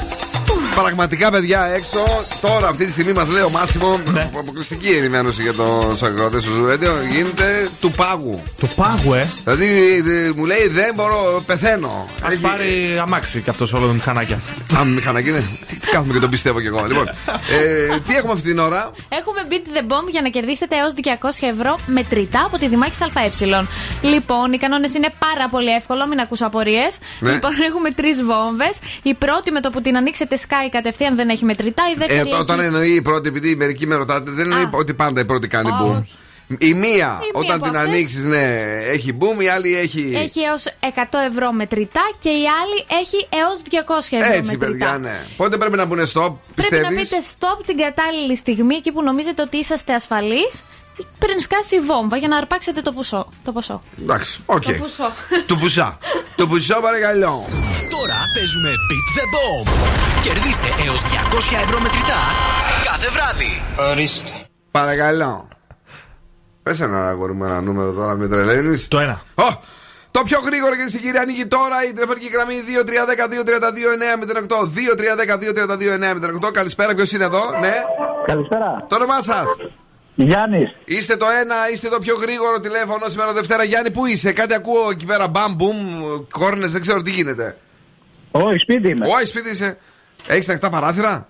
Πραγματικά, παιδιά, έξω τώρα αυτή τη στιγμή μας λέει ο Μάσιμο Ναι. αποκλειστική ενημέρωση για το Σακρότε στο Zoo Radio γίνεται του πάγου. Το πάγου, ε. Δηλαδή ε, μου λέει δεν μπορώ, πεθαίνω. Α πάρει αμάξι και αυτός όλο με μηχανάκια. Α, μηχανάκι είναι. Τι Κάθομαι και τον πιστεύω κι εγώ. Λοιπόν, ε, τι έχουμε αυτή την ώρα; Έχουμε beat the bomb για να κερδίσετε έως 200 ευρώ μετρητά από τη Δημάκη ΑΕ. Λοιπόν, οι κανόνες είναι πάρα πολύ εύκολο, μην ακούσω απορίες. Ναι. Λοιπόν, έχουμε τρεις βόμβες. Η πρώτη με το που την ανοίξετε σκάει κατευθείαν δεν έχει μετρητά. Η Ε, δεύτερη. έχει... όταν εννοεί η πρώτη, επειδή μερικοί με ρωτάτε, δεν εννοεί ότι πάντα η πρώτη κάνει Α, boom. όχι. Η μία, Η όταν μία από την αυτές- ανοίξεις, ναι, έχει boom, η άλλη έχει. Έχει έως 100 ευρώ μετρητά και η άλλη έχει έως 200 ευρώ Έτσι, μετρητά. παιδιά, ναι. Πότε πρέπει να μπουν stop, Πρέπει να πιστεύεις; πείτε stop την κατάλληλη στιγμή εκεί που νομίζετε ότι είσαστε ασφαλείς πριν σκάσει η βόμβα για να αρπάξετε το ποσό. Το ποσό. Εντάξει, οκ. Το ποσό. Του πουσά. Του πουσά, παρακαλώ. Τώρα παίζουμε Beat the Bomb. Κερδίστε έως 200 ευρώ μετρητά κάθε βράδυ. Ορίστε. Παρακαλώ. Πες ένα αγόρι μου ένα νούμερο τώρα, με τρελαίνεις. Το ένα. Ω! Το πιο γρήγορο και κύριε ανοίγει τώρα η τηλεφωνική γραμμή 2310-232-908. 2310-232-908. Καλησπέρα, ποιος είναι εδώ, ναι. Καλησπέρα. Το όνομά σας. Γιάννης. Είστε το ένα, είστε το πιο γρήγορο τηλέφωνο σήμερα Δευτέρα. Γιάννη, πού είσαι, κάτι ακούω εκεί πέρα. Μπαμ, μπουμ, κόρνες, δεν ξέρω τι γίνεται. Όχι, σπίτι είμαι. Όχι, σπίτι είσαι. Έχεις ανοιχτά παράθυρα;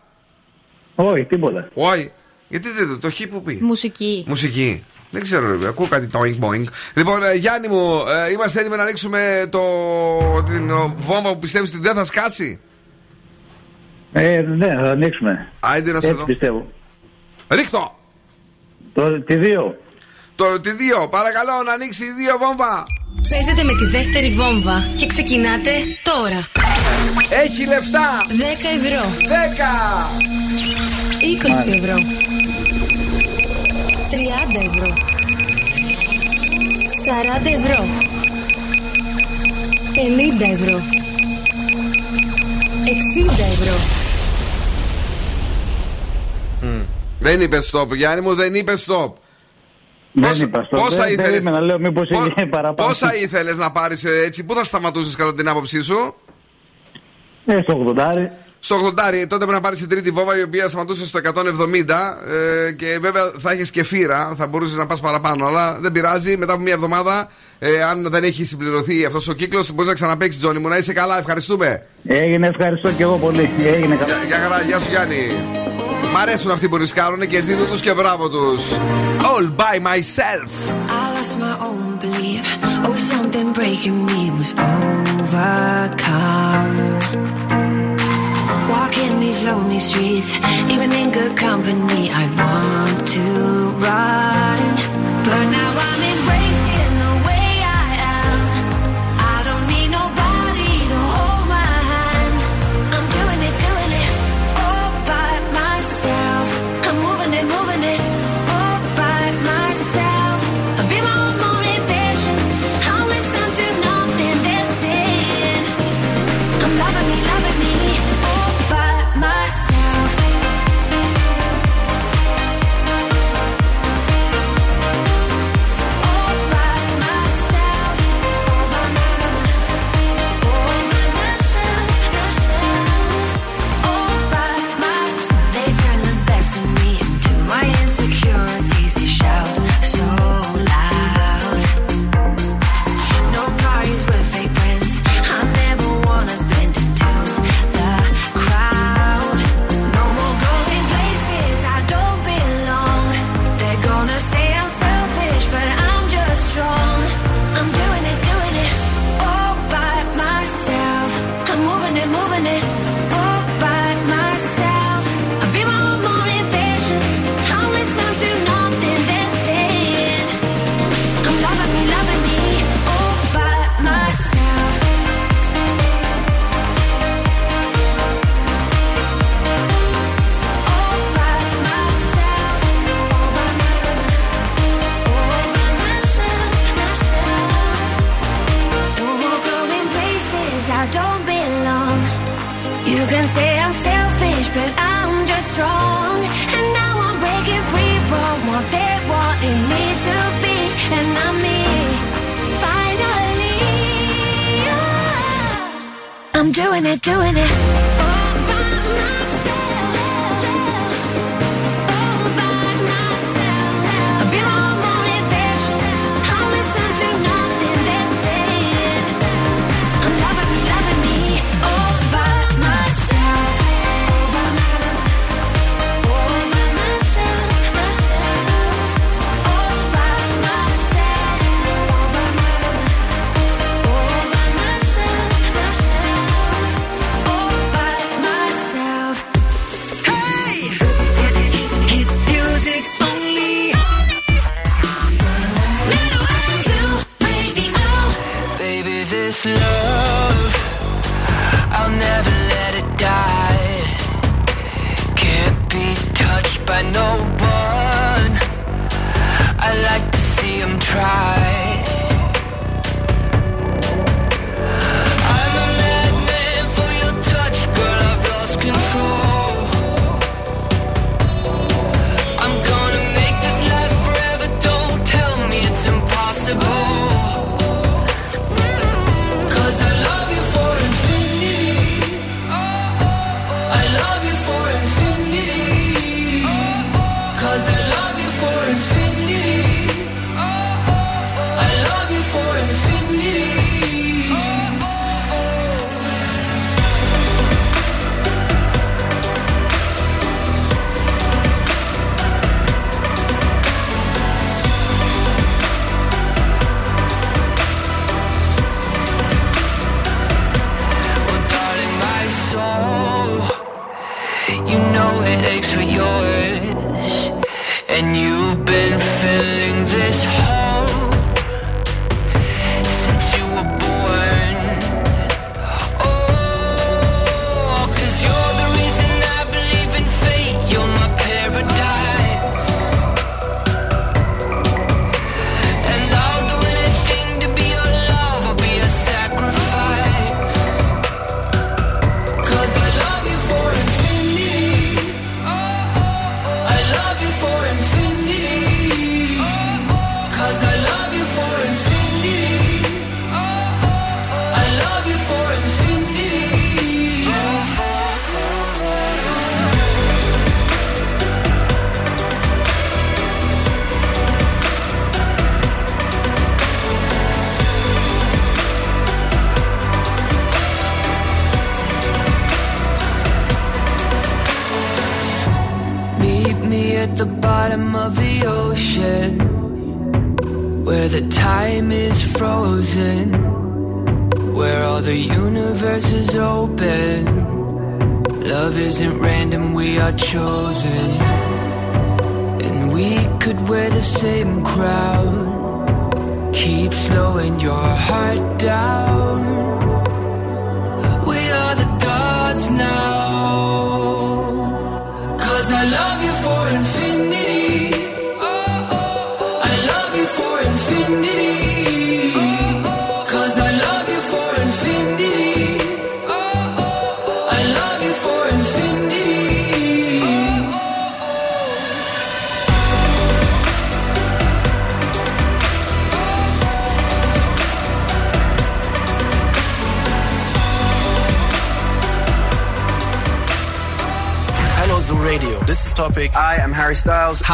Όχι, τίποτα. Όχι. Γιατί δεν το χ που πει; Μουσική. Μουσική. Δεν ξέρω, ρε, ακούω κάτι toing boing. Λοιπόν, ε, Γιάννη μου, ε, είμαστε έτοιμοι να ανοίξουμε το, την ο, βόμβα που πιστεύεις ότι δεν θα σκάσει; Ε, ναι, θα ανοίξουμε. Άιντε να σε Έτσι δω. πιστεύω. Ρίχτω! Το, τη δύο. Το, τη δύο, παρακαλώ να ανοίξει η δύο βόμβα. Παίζετε με τη δεύτερη βόμβα και ξεκινάτε τώρα. Έχει λεφτά! 10 ευρώ. 10! 20 ευρώ. 30 ευρώ. 40 ευρώ. 50 ευρώ. 60 ευρώ. Δεν είπε stop, Γιάννη μου, δεν είπε stop. Δεν είπα στο πόσα δεν ήθελες- περίμενα, λέω μήπως Πό- είναι παραπάνω. Πόσα ήθελες να πάρεις έτσι, πού θα σταματούσες κατά την άποψή σου; Ε, στο 80. Στο 80, τότε πρέπει να πάρεις την τρίτη βόμβα η οποία σταματούσε στο 170 ε, και βέβαια θα έχεις και φύρα, θα μπορούσες να πας παραπάνω. Αλλά δεν πειράζει, μετά από μια εβδομάδα, ε, αν δεν έχει συμπληρωθεί αυτός ο κύκλος, μπορείς να ξαναπέξει, Τζόνι μου. Να είσαι καλά, ευχαριστούμε. Έγινε, ευχαριστώ και εγώ πολύ. Έγινε καλά. Γεια χαρά, γεια σου Γιάννη. Μ' αρέσουν αυτοί που ρισκάρουν και ζήτω του και μπράβο του. All by myself. I lost my own belief. Oh, something breaking me was overcome. Walking these lonely streets, even in good company, I want to run. But now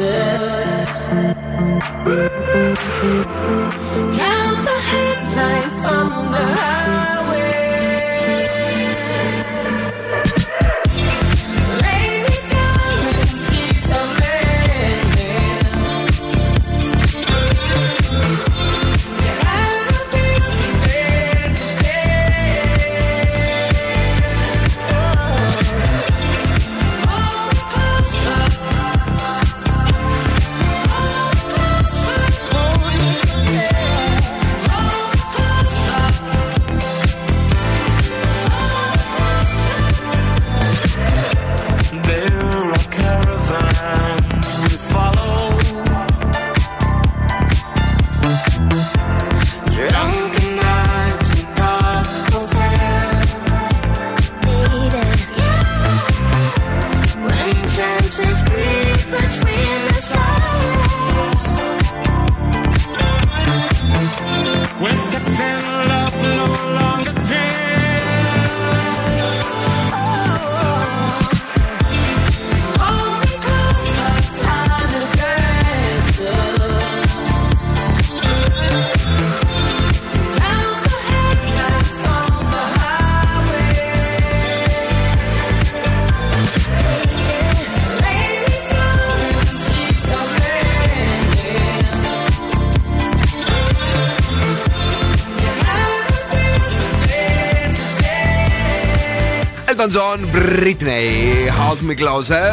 Count the headlights on the high. Elton John, Britney, Hold Me Closer.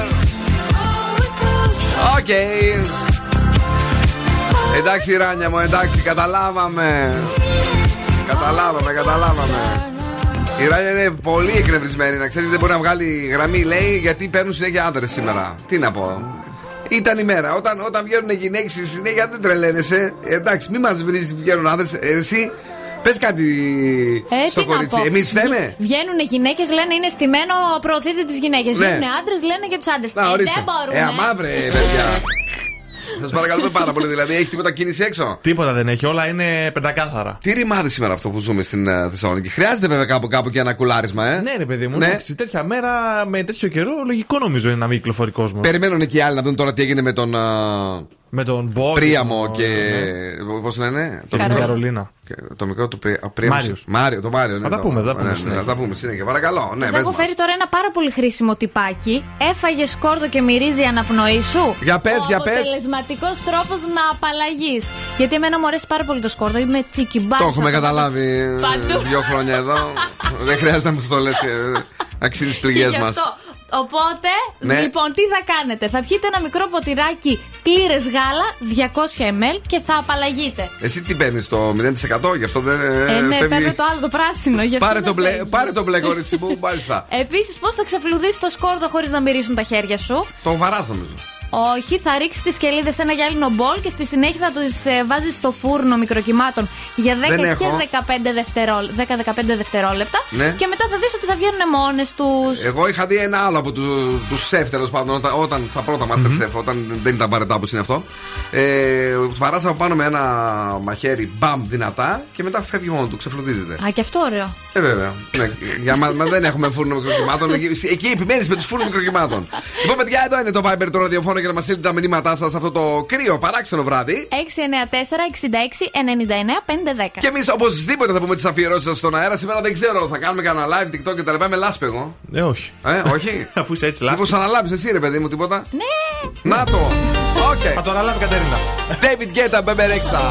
Ok. Εντάξει, Ράνια μου, εντάξει, καταλάβαμε. Καταλάβαμε, καταλάβαμε. Η Ράνια είναι πολύ εκνευρισμένη, να ξέρεις, δεν μπορεί να βγάλει γραμμή, λέει, γιατί παίρνουν συνέχεια άντρες σήμερα. Τι να πω. Ήταν η μέρα. Όταν, όταν βγαίνουν γυναίκες στη συνέχεια δεν τρελαίνεσαι. Ε, εντάξει, μην μας βρεις βγαίνουν άντρες. Εσύ πες κάτι Ε, στο τι να κορίτσι. πω. Εμεί φταίμε. Βγαίνουν γυναίκες, λένε είναι στημένο, προωθείτε τι γυναίκες. Ναι. Βγαίνουν άντρες, λένε για τους άντρες. Να, ορίστε. δεν μπορούν. Ε, αμαύρε, παιδιά. Σας παρακαλούμε πάρα πολύ. Δηλαδή, έχει τίποτα κίνηση έξω; Τίποτα δεν έχει, όλα είναι πεντακάθαρα. Τι ρημάδι σήμερα αυτό που ζούμε στην ε, Θεσσαλονίκη. Χρειάζεται βέβαια κάπου, κάπου και ένα κουλάρισμα, ε; Ναι, ρε παιδί μου, Ναι. εντάξει, τέτοια μέρα με τέτοιο καιρό, λογικό νομίζω είναι να μην κυκλοφορεί κόσμος. Περιμένουν και οι άλλοι να δουν τώρα τι έγινε με τον. α, Με τον Μπόγκ. Πρίαμο και. Πώς λένε, το Καρολίνα. μικρό, Καρολίνα. και το μικρό του Πρί- α, Πρίαμος. Μάριος. Μάριο, το Μάριο. ναι, Θα τα το- πούμε, θα τα ναι, πούμε ναι, συνέχεια. Θα τα πούμε συνέχεια. Παρακαλώ. Ναι, Σας πες έχω μας. φέρει τώρα ένα πάρα πολύ χρήσιμο τυπάκι. Έφαγε σκόρδο και μυρίζει η αναπνοή σου. Για πες, Ο για πες. αποτελεσματικός τρόπος να απαλλαγείς. Γιατί εμένα μου αρέσει πάρα πολύ το σκόρδο. Είμαι τσικιμπάσα. Το έχουμε καταλάβει Παντού. δύο χρόνια εδώ. Δεν χρειάζεται να μου το λες και αξίζει τι πληγές Και γι' μας. Αυτό. Οπότε, Ναι. λοιπόν, τι θα κάνετε; Θα πιείτε ένα μικρό ποτηράκι πλήρες γάλα, 200 ml και θα απαλλαγείτε. Εσύ τι παίρνεις το 0% γι' αυτό δεν. Ε, ναι, φεύγει. παίρνω το άλλο το πράσινο. γι' αυτό Πάρε δεν το, μπλε, φεύγει. πάρε το μπλε, κορίτσι μου, μάλιστα. Επίσης, πώς θα ξεφλουδίσει το σκόρδο χωρίς να μυρίσουν τα χέρια σου; Το βαράς νομίζω. Όχι, θα ρίξει τις κελίδες σε ένα γυάλινο μπολ και στη συνέχεια θα τις βάζεις στο φούρνο μικροκυμάτων για 10 Δεν και έχω. 15 δευτερόλε- 10-15 δευτερόλεπτα. Ναι. Και μετά θα δεις ότι θα βγαίνουν μόνες τους. Εγώ είχα δει ένα άλλο από τους τους σεφ τέλος πάντων όταν, όταν στα πρώτα Master Chef, όταν δεν ήταν παρετά όπω είναι αυτό. Ε, του βαράς από πάνω με ένα μαχαίρι μπαμ δυνατά και μετά φεύγει μόνο του, ξεφλουδίζεται. Α, και αυτό ωραίο. Ε, βέβαια. Ναι, για μα, μα δεν έχουμε φούρνο μικροκυμάτων. Εκεί- Εκεί επιμένεις με τους φούρνους μικροκυμάτων. λοιπόν, παιδιά, εδώ είναι το Viber του ραδιοφώνου για να μας στείλετε τα μηνύματά σας αυτό το κρύο παράξενο βράδυ. 694-66-99-510. Και εμείς οπωσδήποτε θα πούμε τις αφιερώσεις σας στον αέρα. Σήμερα δεν ξέρω, θα κάνουμε κανένα live, TikTok και τα λοιπά. Με λάσπεγο. Ε, όχι. Ε, όχι. Αφού είσαι έτσι λάθο. Μήπως αναλάβεις εσύ, ρε παιδί μου, τίποτα; Ναι. Να το. Οκ. Θα το αναλάβει η Κατερίνα. David Guetta, Bebe Rexha.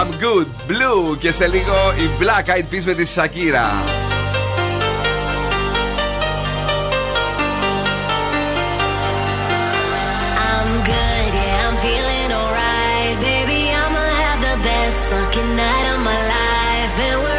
I'm good. Blue. Και σε λίγο η Black Eyed Peas με τη Shakira. looking at all my life.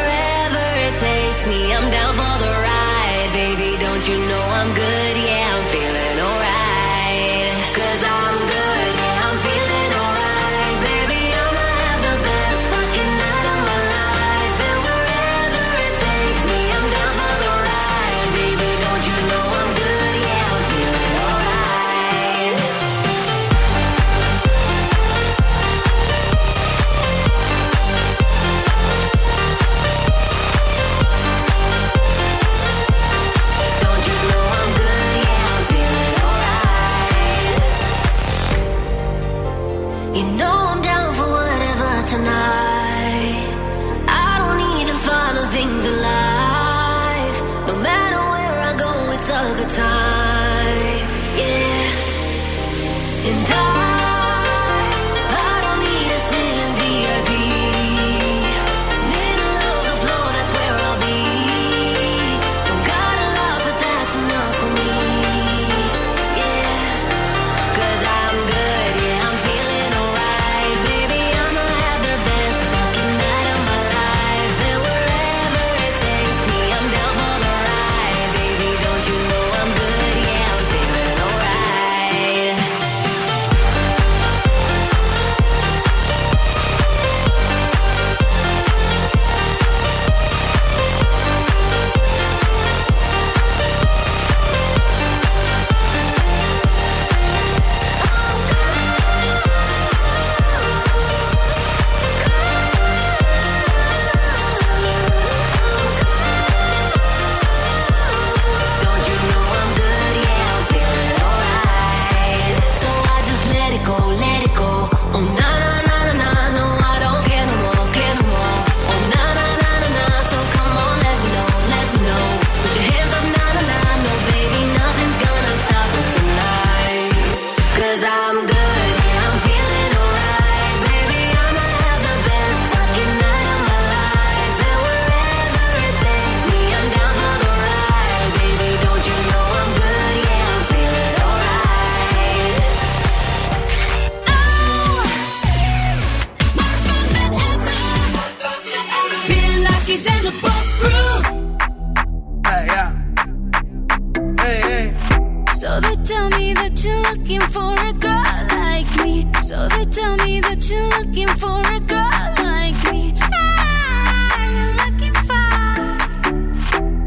So they tell me that you're looking for a girl like me. So they tell me that you're looking for a girl like me. Ah, you're looking for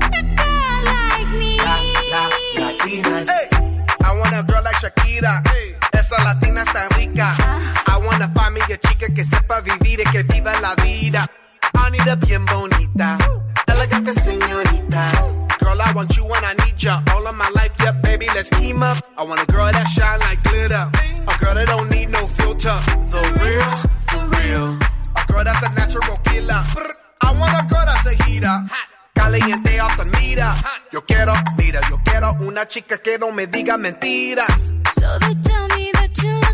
a girl like me. Latinas. Hey, I want a girl like Shakira. Esa latina está rica. I wanna find me a chica que sepa vivir y que viva la vida. I need a bien bonita, elegante señorita. Girl, I want you when I need ya. All of my life, yeah, baby, let's team up. I want a girl that shine like glitter. A girl that don't need no filter. The real, for real. A girl that's a natural killer. I want a girl that's a heater. Caliente off the meter. Yo quiero, mira, yo quiero una chica que no me diga mentiras. So they tell me that you're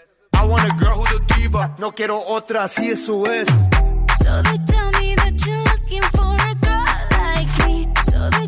I want a girl who's a diva. No quiero otra, así eso es. So they tell me that you're looking for a girl like me. So they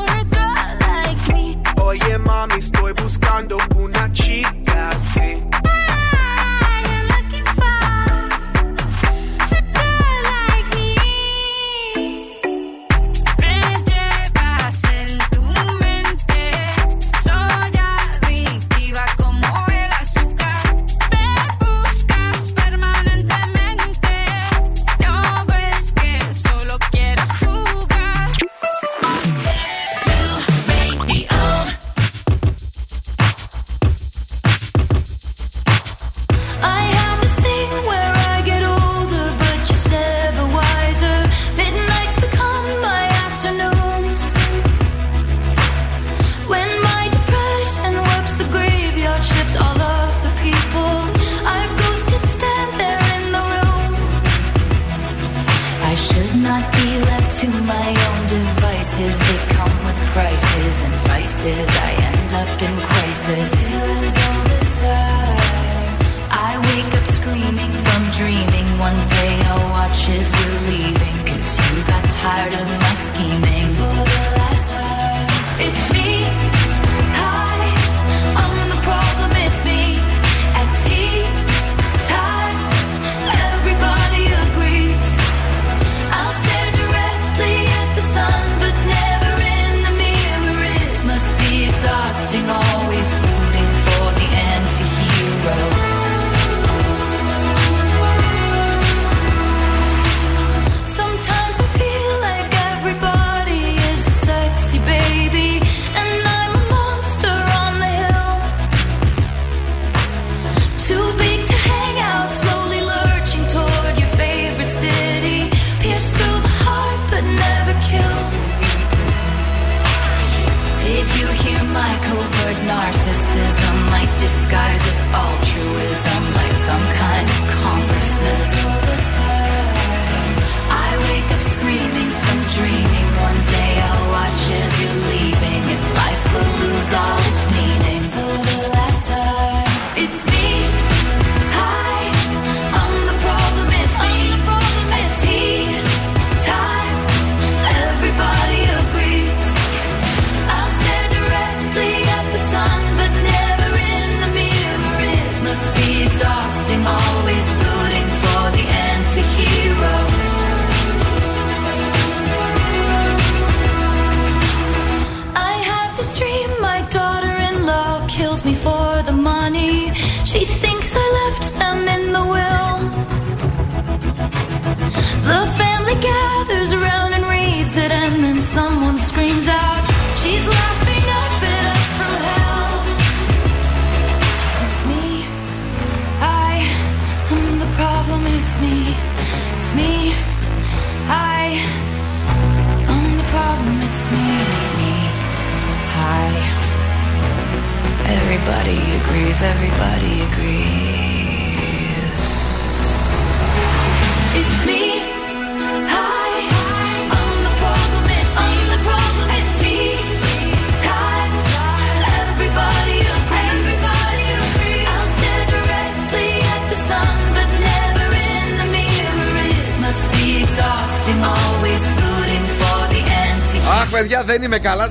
Oye mami, estoy buscando una chica, sí.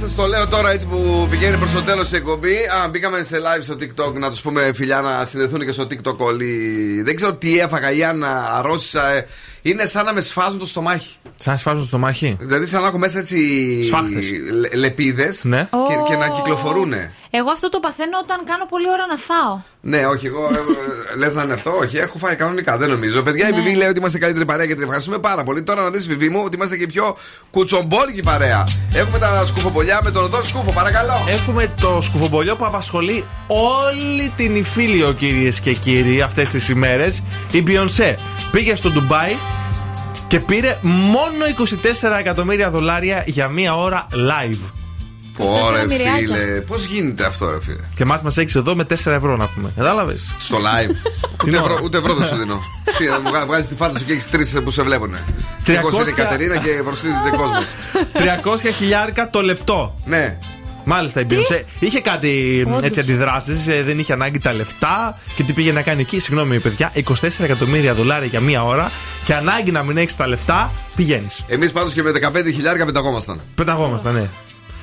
Σας το λέω τώρα έτσι που πηγαίνει προς το τέλος η εκπομπή. Α, μπήκαμε σε live στο TikTok να τους πούμε φιλιά να συνδεθούν και στο TikTok όλοι. Δεν ξέρω τι έφαγα ή αν αρρώστησα. ε. Είναι σαν να με σφάζουν το στομάχι. Σαν να σφάζουν στο μάχη. Δηλαδή, σαν να έχω μέσα έτσι. Σφάχτες. Λεπίδες Ναι. και, και να Ω. κυκλοφορούνε. Εγώ αυτό το παθαίνω όταν κάνω πολλή ώρα να φάω. Ναι, όχι, εγώ. Λες να είναι αυτό, όχι. Έχω φάει κανονικά, δεν νομίζω. Παιδιά, η Βιβί λέει ότι είμαστε καλύτερη παρέα και την ευχαριστούμε πάρα πολύ. Τώρα να δεις, Βιβί μου, ότι είμαστε και πιο κουτσομπόλικη παρέα. Έχουμε τα σκουφοπολιά με τον οδό σκούφο, παρακαλώ. Έχουμε το σκουφομπολιό που απασχολεί όλη την Ιφίλιο, κυρίες και κύριοι, αυτές τις ημέρες. Η Beyoncé πήγε στο Ντουμπάι και πήρε μόνο 24 εκατομμύρια δολάρια για μία ώρα live. Ωραία, μοιριάκια. φίλε. Πώς γίνεται αυτό, ρε φίλε; Και εμάς μας έχεις εδώ με 4 ευρώ να πούμε. Κατάλαβες; Στο live. ούτε, ευρώ, ούτε ευρώ δεν σου δίνω. Τι, να μου βγάζεις τη φάτσα σου και έχεις τρεις που σε βλέπουν. 300 είναι η Κατερίνα και προστίθεται κόσμος. 300 χιλιάρικα το λεπτό. Ναι. Μάλιστα η Beyoncé είχε κάτι Όντως. έτσι αντιδράσεις, δεν είχε ανάγκη τα λεφτά και τι πήγε να κάνει εκεί. Συγγνώμη, παιδιά, 24 εκατομμύρια δολάρια για μία ώρα και ανάγκη να μην έχεις τα λεφτά, πηγαίνεις. Εμείς πάντως και με 15 χιλιάρικα πεταγόμασταν. Πεταγόμαστε, ναι.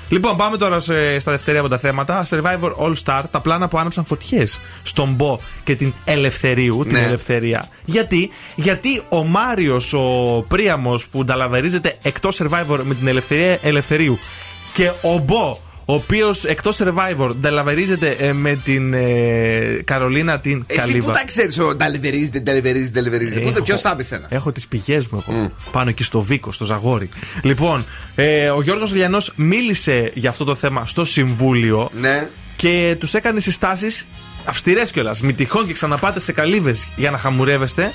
Λοιπόν, πάμε τώρα σε- στα δευτερία από τα θέματα. Survivor All Star, τα πλάνα που άναψαν φωτιές στον Μπο και την Ελευθερίου, την Ναι. Ελευθερία. Γιατί, Γιατί ο Μάριος, ο Πρίαμος που νταλαβερίζεται εκτός Survivor με την Ελευθερία Ελευθερίου και ο Μπο, ο οποίος εκτός Survivor νταλαβερίζεται ε, με την ε, Καρολίνα την Εσύ Καλύβα. που τα ξέρεις, ο Νταλιβερίζεται, Νταλιβερίζεται, Νταλιβερίζεται. Πότε Έχω- ποιος τα έπεισε ένα; Έχω τις πηγές μου εγώ. Πάνω εκεί στο Βίκο, στο Ζαγόρι. Λοιπόν, ε, ο Γιώργος Λιανός μίλησε για αυτό το θέμα στο Συμβούλιο Ναι. και τους έκανε συστάσεις αυστηρές κιόλας. Μη τυχόν και ξαναπάτε σε καλύβες για να χαμουρεύεστε.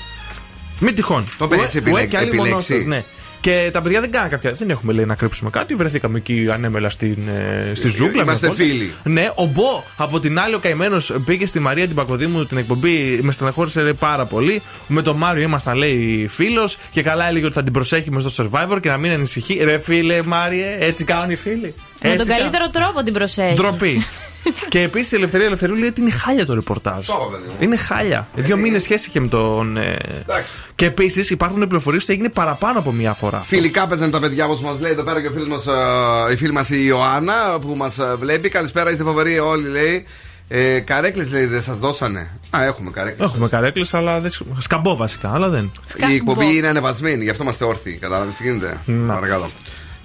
Μη τυχόν. Το παιδί έτσι Ουέ- ουέ επιλέξει- και άλλοι επιλέξει. μονόστας, ναι. Και τα παιδιά δεν κάναν κάποια. Δεν έχουμε λέει να κρύψουμε κάτι. Βρεθήκαμε εκεί ανέμελα στην, ε, στη ζούγκλα. Είμαστε με πόδια. φίλοι. Ναι, ο Μπο από την άλλη ο καημένος πήγε στη Μαρία την Πακοδήμου την εκπομπή. Με στεναχώρησε λέει, πάρα πολύ. Με τον Μάριο ήμασταν λέει φίλος και καλά έλεγε ότι θα την προσέχει με στο survivor και να μην ανησυχεί. Ρε φίλε Μάριε, έτσι κάνουν οι φίλοι. Με Έτσι τον κάνουν. καλύτερο τρόπο την προσέχεις. Ντροπή. και επίσης η Ελευθερία Ελευθερίου λέει ότι είναι χάλια το ρεπορτάζ. Το είπα, παιδί μου. Είναι χάλια. Δύο μήνες σχέση είχε με τον. ε, Εντάξει. Και επίσης υπάρχουν πληροφορίες ότι έγινε παραπάνω από μία φορά. Φιλικά παίζανε τα παιδιά όπως μας λέει εδώ πέρα και ο φίλος μας, ε, η φίλη μας η Ιωάννα που μας βλέπει. Καλησπέρα, είστε φοβεροί όλοι λέει. Ε, καρέκλες λέει δεν σας δώσανε. Α, έχουμε καρέκλες. Έχουμε καρέκλες, αλλά δεν. Σκαμπό βασικά, αλλά δεν. Η εκπομπή είναι ανεβασμένη, γι' αυτό είμαστε όρθιοι. Κατάλαβες τι γίνεται. Παρακαλώ.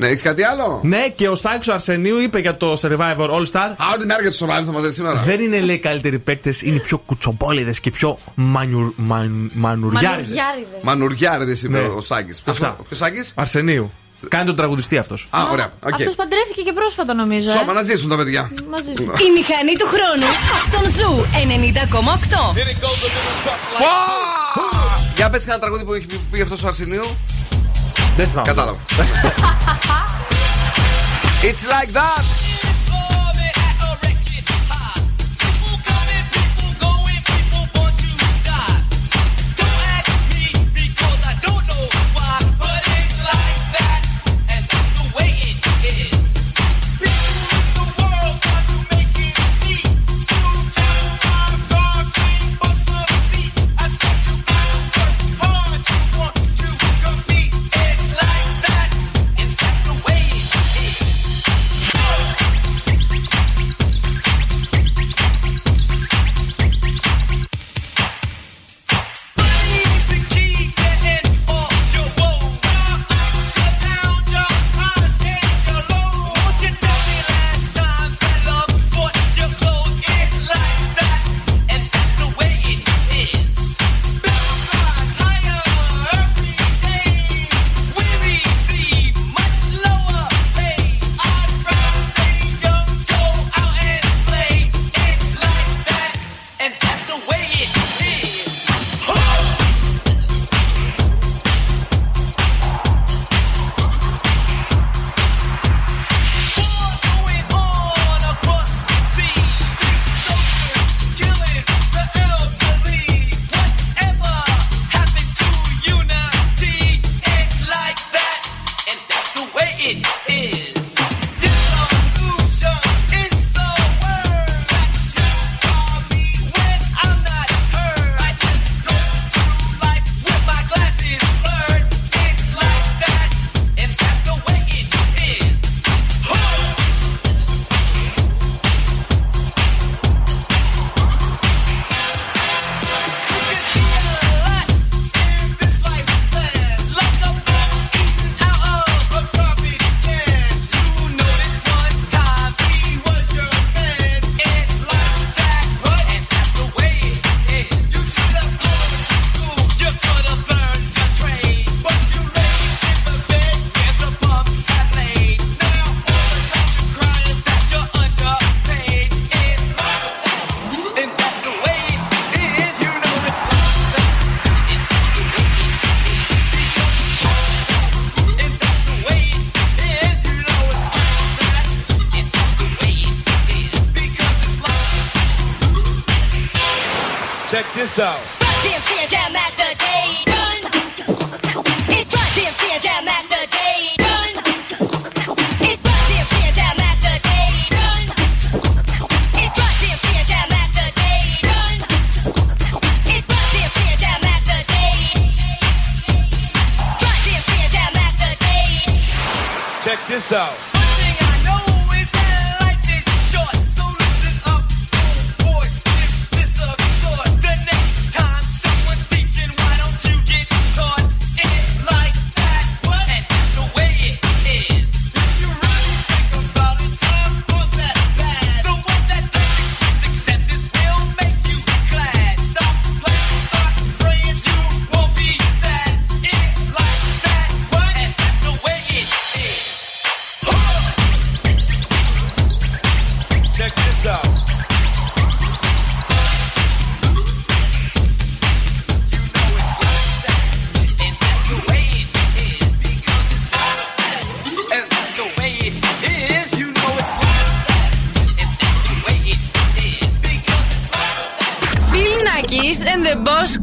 Ναι, έχεις κάτι άλλο; Ναι, και ο Σάκης ο Αρσενίου είπε για το Survivor All Star. Α, ό,τι μέρα για το Survivor θα μας δει σήμερα. Δεν είναι λέει καλύτεροι παίκτες, είναι οι πιο κουτσομπόλιδες και πιο μανιουρ, μαν, μανουριάριδες. Μανουριάριδες. Μανουριάριδες είπε Ναι. ο Σάκης. Αυτά. Ποιος Σάκης; Αρσενίου. Κάνει τον τραγουδιστή αυτός. Α, ωραία. οκ. Αυτός παντρεύτηκε και πρόσφατα νομίζω. Σώμα Ε. να ζήσουν τα παιδιά. Μαζί σου. Η μηχανή του χρόνου στον Zoo 90,8. Για πες ένα τραγούδι που έχει πει αυτός ο Αρσενίου. Δεν θυμάμαι. Κατάλαβα. It's like that.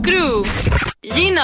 Κου, γίνα.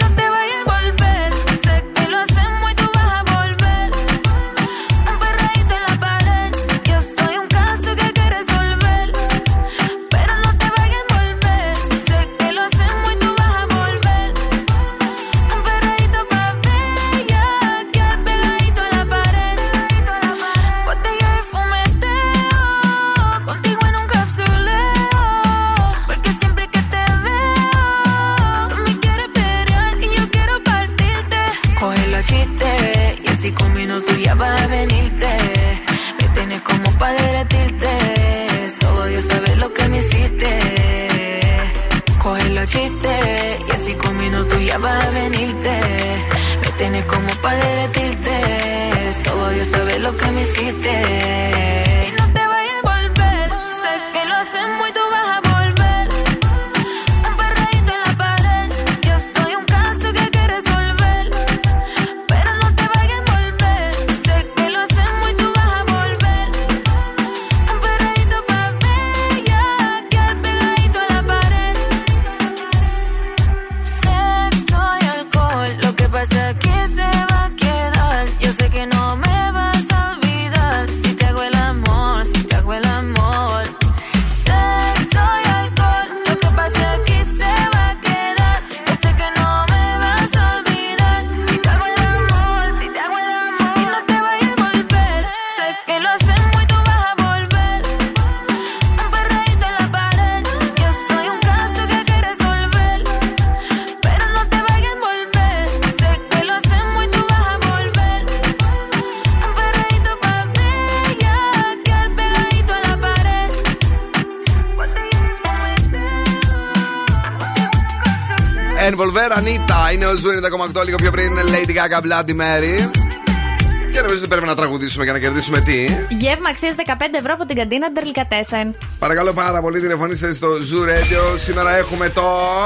8 λίγο πιο πριν Lady Gaga Bloody Mary. Και νομίζω ότι πρέπει να τραγουδήσουμε για να κερδίσουμε τι. Γεύμα αξίας 15 ευρώ από την καντίνα Ντερλικατέσεν. Παρακαλώ πάρα πολύ, τηλεφωνήστε στο Zoo Radio. Σήμερα έχουμε το.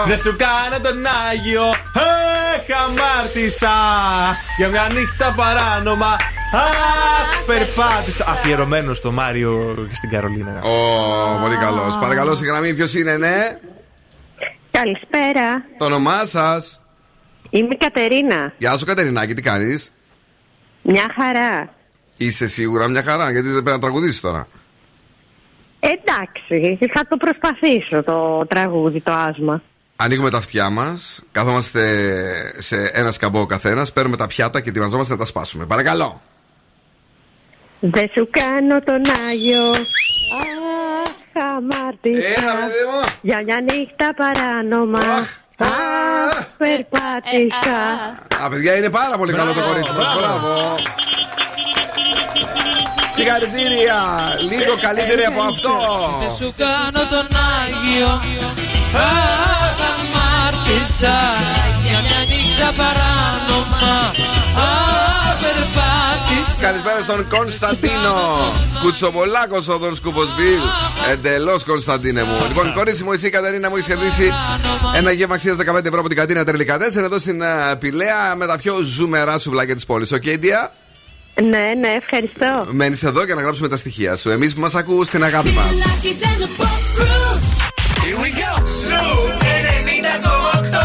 Δεν σου κάνω τον Άγιο. Ε, Χαμάρτησα! για μια νύχτα παράνομα. Περπάτησα. Αφιερωμένος στο Μάριο και στην Καρολίνα. Ω, πολύ καλός. Παρακαλώ, σε γραμμή, ποιος είναι, ναι; Καλησπέρα. Το όνομά σας. Είμαι η Κατερίνα. Γεια σου, Κατερινάκη, τι κάνεις; Μια χαρά. Είσαι σίγουρα μια χαρά, γιατί δεν πρέπει να τραγουδήσεις τώρα. Εντάξει, θα το προσπαθήσω το τραγούδι, το άσμα. Ανοίγουμε τα αυτιά μας, καθόμαστε σε ένα σκαμπό ο καθένας, παίρνουμε τα πιάτα και ετοιμαζόμαστε να τα σπάσουμε. Παρακαλώ. Δεν σου κάνω τον Άγιο. Αχ, αμάρτησα. Για μια νύχτα παράνομα. Αχ, περπάτησα. Α, παιδιά, είναι πάρα πολύ καλό το κορίτσι μα. Μπράβο. Συγχαρητήρια! Λίγο καλύτερη από αυτό. Δεν σου κάνω τον Άγιο Αχ, αμάρτησα Για μια νύχτα παράνομα Αχ, περπάτησα Καλησπέρα στον Κωνσταντίνο. Κουτσομπολάκο ο Δον Σκουμποσμπίλ. Εντελώς Κωνσταντίνε μου. Λοιπόν, κορίτσι μου, εσύ Κατερίνα μου έχει κερδίσει ένα γεύμα αξίας 15 ευρώ από την κατίνα Τερλικά 4 εδώ στην ε, Πηλαία με τα πιο ζουμερά σουβλάκια της πόλης. Οκ, Ντία. Ναι, ναι, ευχαριστώ. Μένεις εδώ για να γράψουμε τα στοιχεία σου. Εμείς που μας ακούς στην αγάπη μας. Here we go. Zoo 90,8.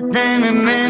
but then remember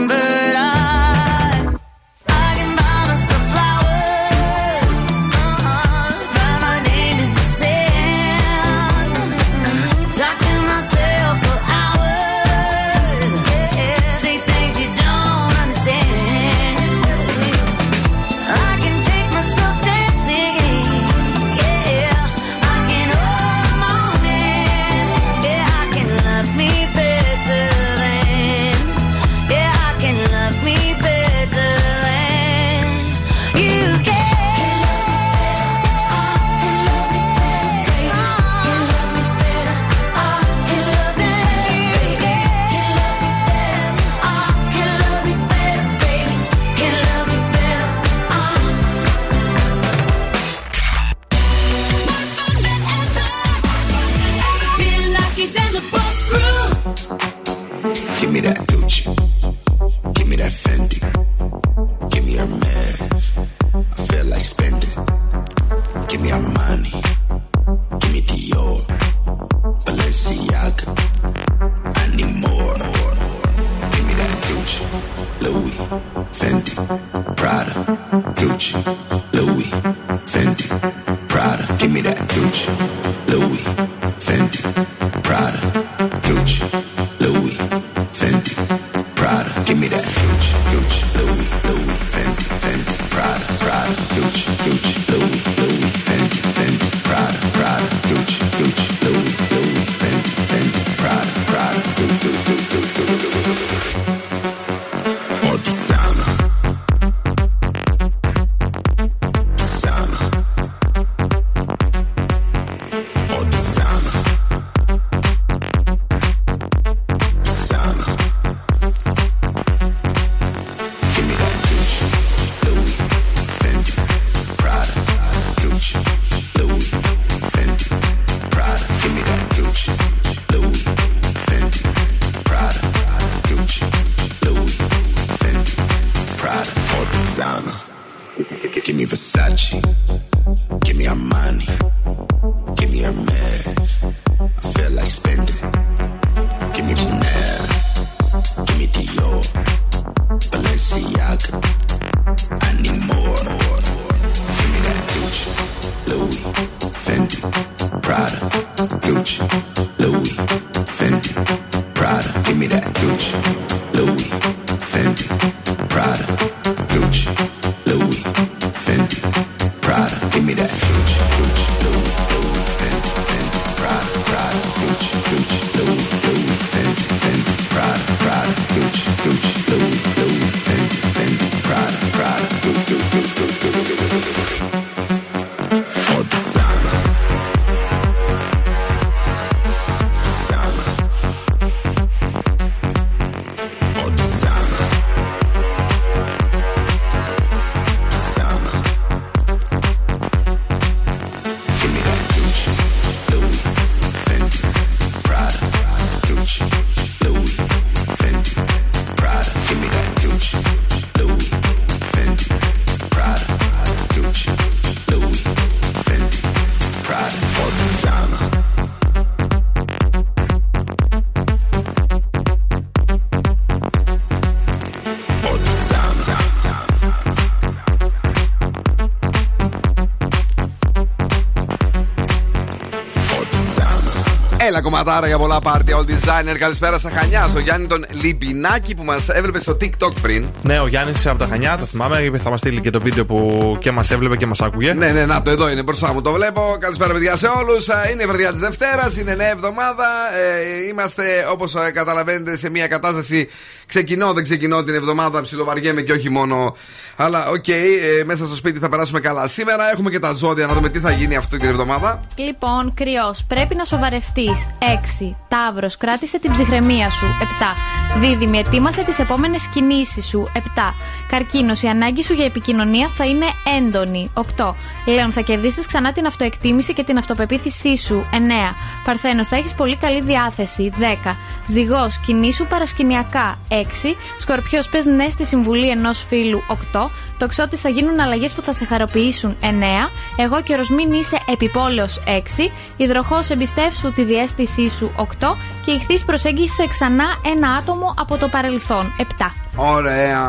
κομματάρα για πολλά πάρτι. All designer. Καλησπέρα στα Χανιά. Στο Γιάννη τον Λιμπινάκη που μας έβλεπε στο TikTok πριν. Ναι, ο Γιάννης από τα Χανιά, θα θυμάμαι. Θα μας στείλει και το βίντεο που και μας έβλεπε και μας άκουγε. Ναι, ναι, να το εδώ είναι μπροστά μου. Το βλέπω. Καλησπέρα, παιδιά σε όλους. Είναι η βραδιά της Δευτέρας, είναι νέα εβδομάδα. Ε, είμαστε όπως ε, καταλαβαίνετε σε μια κατάσταση ξεκινώ, δεν ξεκινώ την εβδομάδα, ψιλοβαριέμαι και όχι μόνο αλλά οκ, ε, μέσα στο σπίτι θα περάσουμε καλά. Σήμερα έχουμε και τα ζώδια να δούμε τι θα γίνει αυτή την εβδομάδα. Λοιπόν, κρυός, πρέπει να σοβαρευτείς. 6. Ταύρος, κράτησε την ψυχραιμία σου. 7. Δίδυμη, ετοίμασε τις επόμενες κινήσεις σου. 7. Καρκίνος, η ανάγκη σου για επικοινωνία θα είναι έντονη. 8. Λέων, θα κερδίσεις ξανά την αυτοεκτίμηση και την αυτοπεποίθησή σου. 9. Παρθένος, θα έχεις πολύ καλή διάθεση. 10. Ζυγός, κινήσου παρασκηνιακά. 6. Σκορπιός, πες ναι στη συμβουλή ενός φίλου. 8. Τοξότης, θα γίνουν αλλαγές που θα σε χαροποιήσουν. 9. Εγώ καιρο, μην είσαι επιπόλαιος. 6. Υδροχός, εμπιστεύσου τη διέστησή σου. 8. Και ηχθείς προσέγγισε ξανά ένα άτομο από το παρελθόν. 7. Ωραία.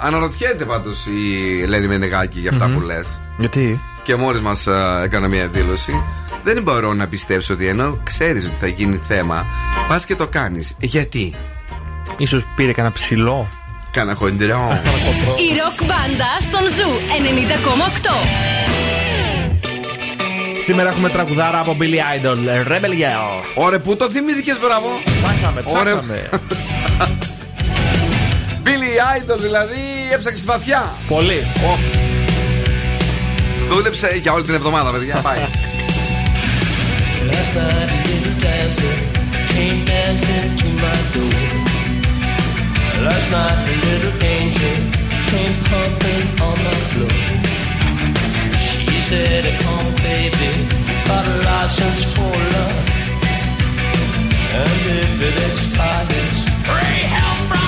Αναρωτιέται πάντως η Ελένη Μενεγάκη για αυτα που λες. Γιατί; Και μόλις μας έκανε μια δήλωση. Δεν μπορώ να πιστέψω ότι ενώ ξέρεις ότι θα γίνει θέμα, πας και το κάνεις. Γιατί; Ίσως πήρε κανένα ψιλό. Κάνα χοντρό. Η ροκ μπάντα στον Zoo 90,8. Σήμερα έχουμε τραγουδάρα από Billy Idol. Rebel Yell. Ωραία, πού το θυμήθηκες, μπράβο. Ψάξαμε, Ωραία. ψάξαμε. Billy Idol δηλαδή έψαξε βαθιά. Πολύ. Δούλεψε για όλη την εβδομάδα, παιδιά. Πάει. Last night a little dancer came dancing to my door. Last night a little angel came pumping on my floor. She said, "Come, baby, got a license for love, and if it expires, pray help from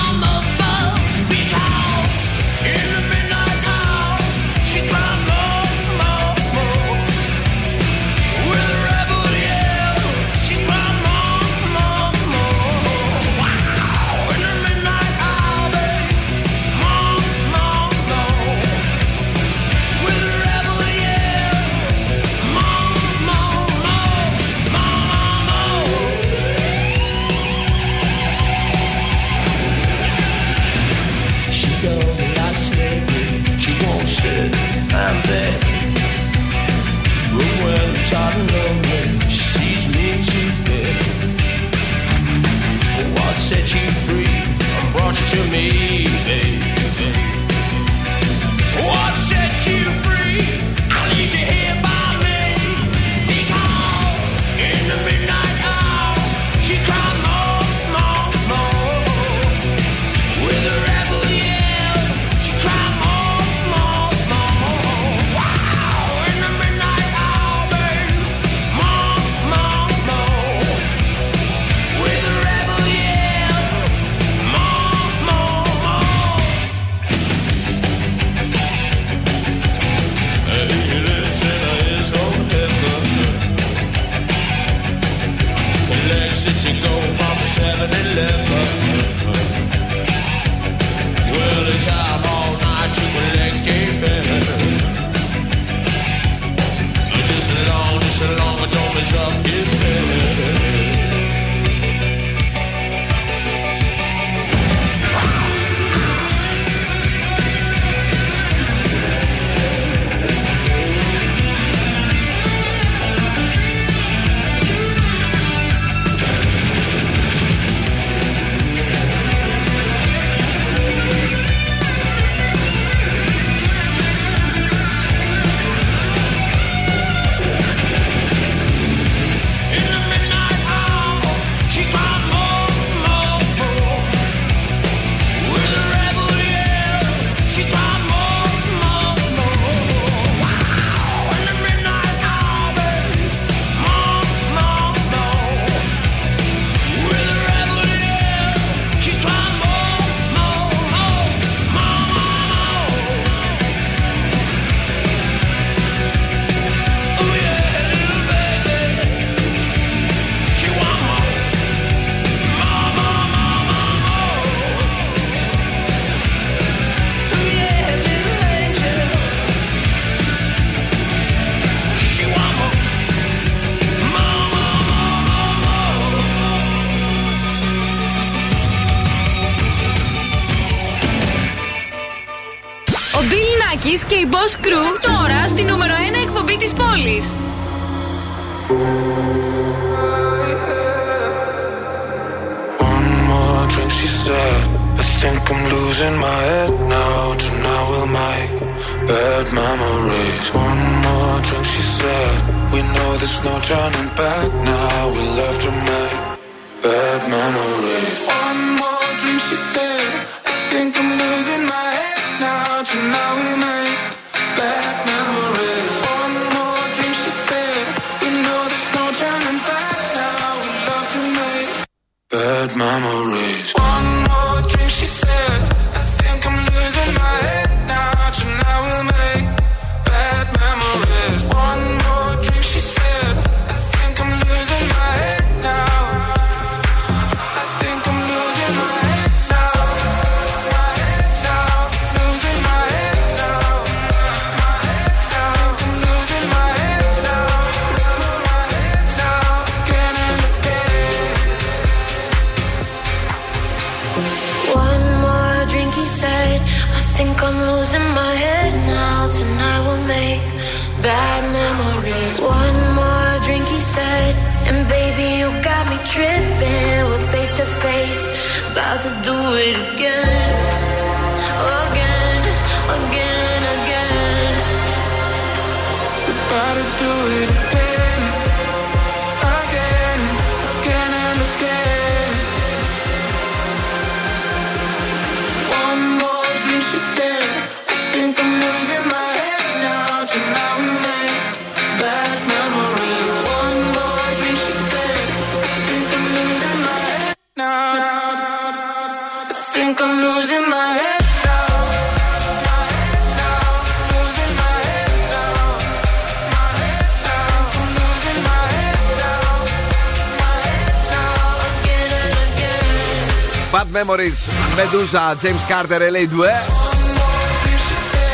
Memories, Medusa, James Carter, LA Due.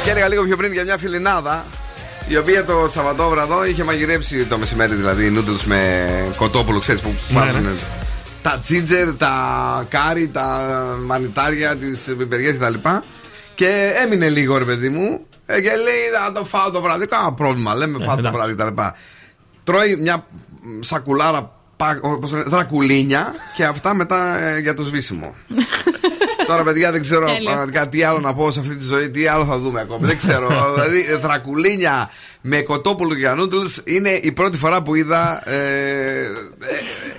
Και έλεγα λίγο πιο πριν για μια φιλινάδα η οποία το Σαββατόβραδο είχε μαγειρέψει το μεσημέρι δηλαδή νούντλς με κοτόπουλο, ξέρεις που βάζουν τα τζίτζερ, τα κάρι, τα μανιτάρια, τις πιπεριές κτλ. Και έμεινε λίγο ρε παιδί μου ε, και λέει θα το φάω το βράδυ. Κάνα πρόβλημα, λέμε φάω το εντάξει. βράδυ κτλ. Τρώει μια μ, σακουλάρα πα- πώς το λένε, δρακουλίνια και αυτά μετά ε, για το σβήσιμο. Τώρα, παιδιά, δεν ξέρω Τέλειο. πραγματικά τι άλλο να πω σε αυτή τη ζωή, τι άλλο θα δούμε ακόμη. δεν ξέρω. δηλαδή, δρακουλίνια με κοτόπουλο και νούτλς είναι η πρώτη φορά που είδα. Ε, ε,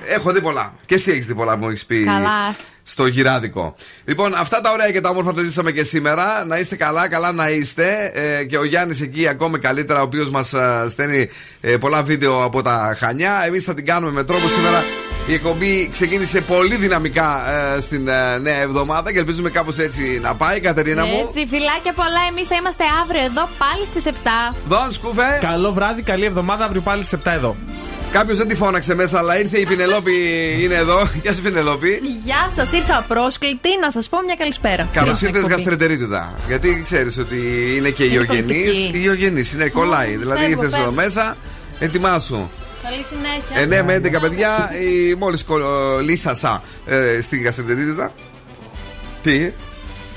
έχω δει πολλά. Και εσύ έχεις δει πολλά που μου έχεις πει Καλάς. στο γυράδικο. Λοιπόν, αυτά τα ωραία και τα όμορφα τα ζήσαμε και σήμερα. Να είστε καλά, καλά να είστε. Ε, και ο Γιάννης εκεί ακόμη καλύτερα, ο οποίος μας στέλνει ε, πολλά βίντεο από τα Χανιά. Εμείς θα την κάνουμε με τρόπο σήμερα. Η εκπομπή ξεκίνησε πολύ δυναμικά ε, στην ε, νέα εβδομάδα και ελπίζουμε κάπως έτσι να πάει. Κατερίνα μου. Έτσι, φιλάκια πολλά. Εμείς θα είμαστε αύριο εδώ πάλι στις 7. Δον, σκούφε. Καλό βράδυ, καλή εβδομάδα. Αύριο πάλι στις 7 εδώ. Κάποιος δεν τη φώναξε μέσα, αλλά ήρθε η Πινελόπη, είναι εδώ. Γεια σου, Πινελόπη. Γεια σας, ήρθα απρόσκλητη να σας πω μια καλησπέρα. Καλώς Στην ήρθες εκπομπή. γαστρεντερίτιδα. Γιατί ξέρεις ότι είναι και Είναι ιογενή. πολιτική. Ιογενή, είναι κολλάει. δηλαδή φεύγω, ήρθε εδώ φεύγω. μέσα, ετοιμάσου. Καλή συνέχεια. 9 με 11 παιδιά, η μόλις κολλήσασα ε, στην γαστρεντερίτιδα. Τι,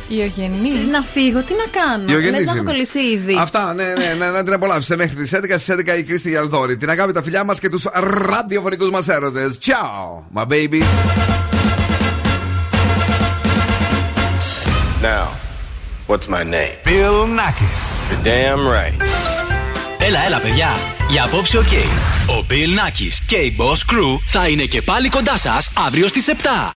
Ιογενή. Να φύγω, τι να κάνω; Ιογενής Λες να έχω είναι. κολλήσει ήδη. Αυτά, ναι, ναι, ναι, να την απολαύσει μέχρι τις 11. Στις 11 η Κρίστη Γιαλδόρη. Την αγάπη τα φιλιά μας και τους ραδιοφωνικούς μας έρωτες. Ciao, my baby. Now, what's my name? Bill Nakis. You're damn right. Έλα, έλα, παιδιά. Για απόψε, οκ. Ο Bill Nakis και η Boss Crew θα είναι και πάλι κοντά σας αύριο στις 7.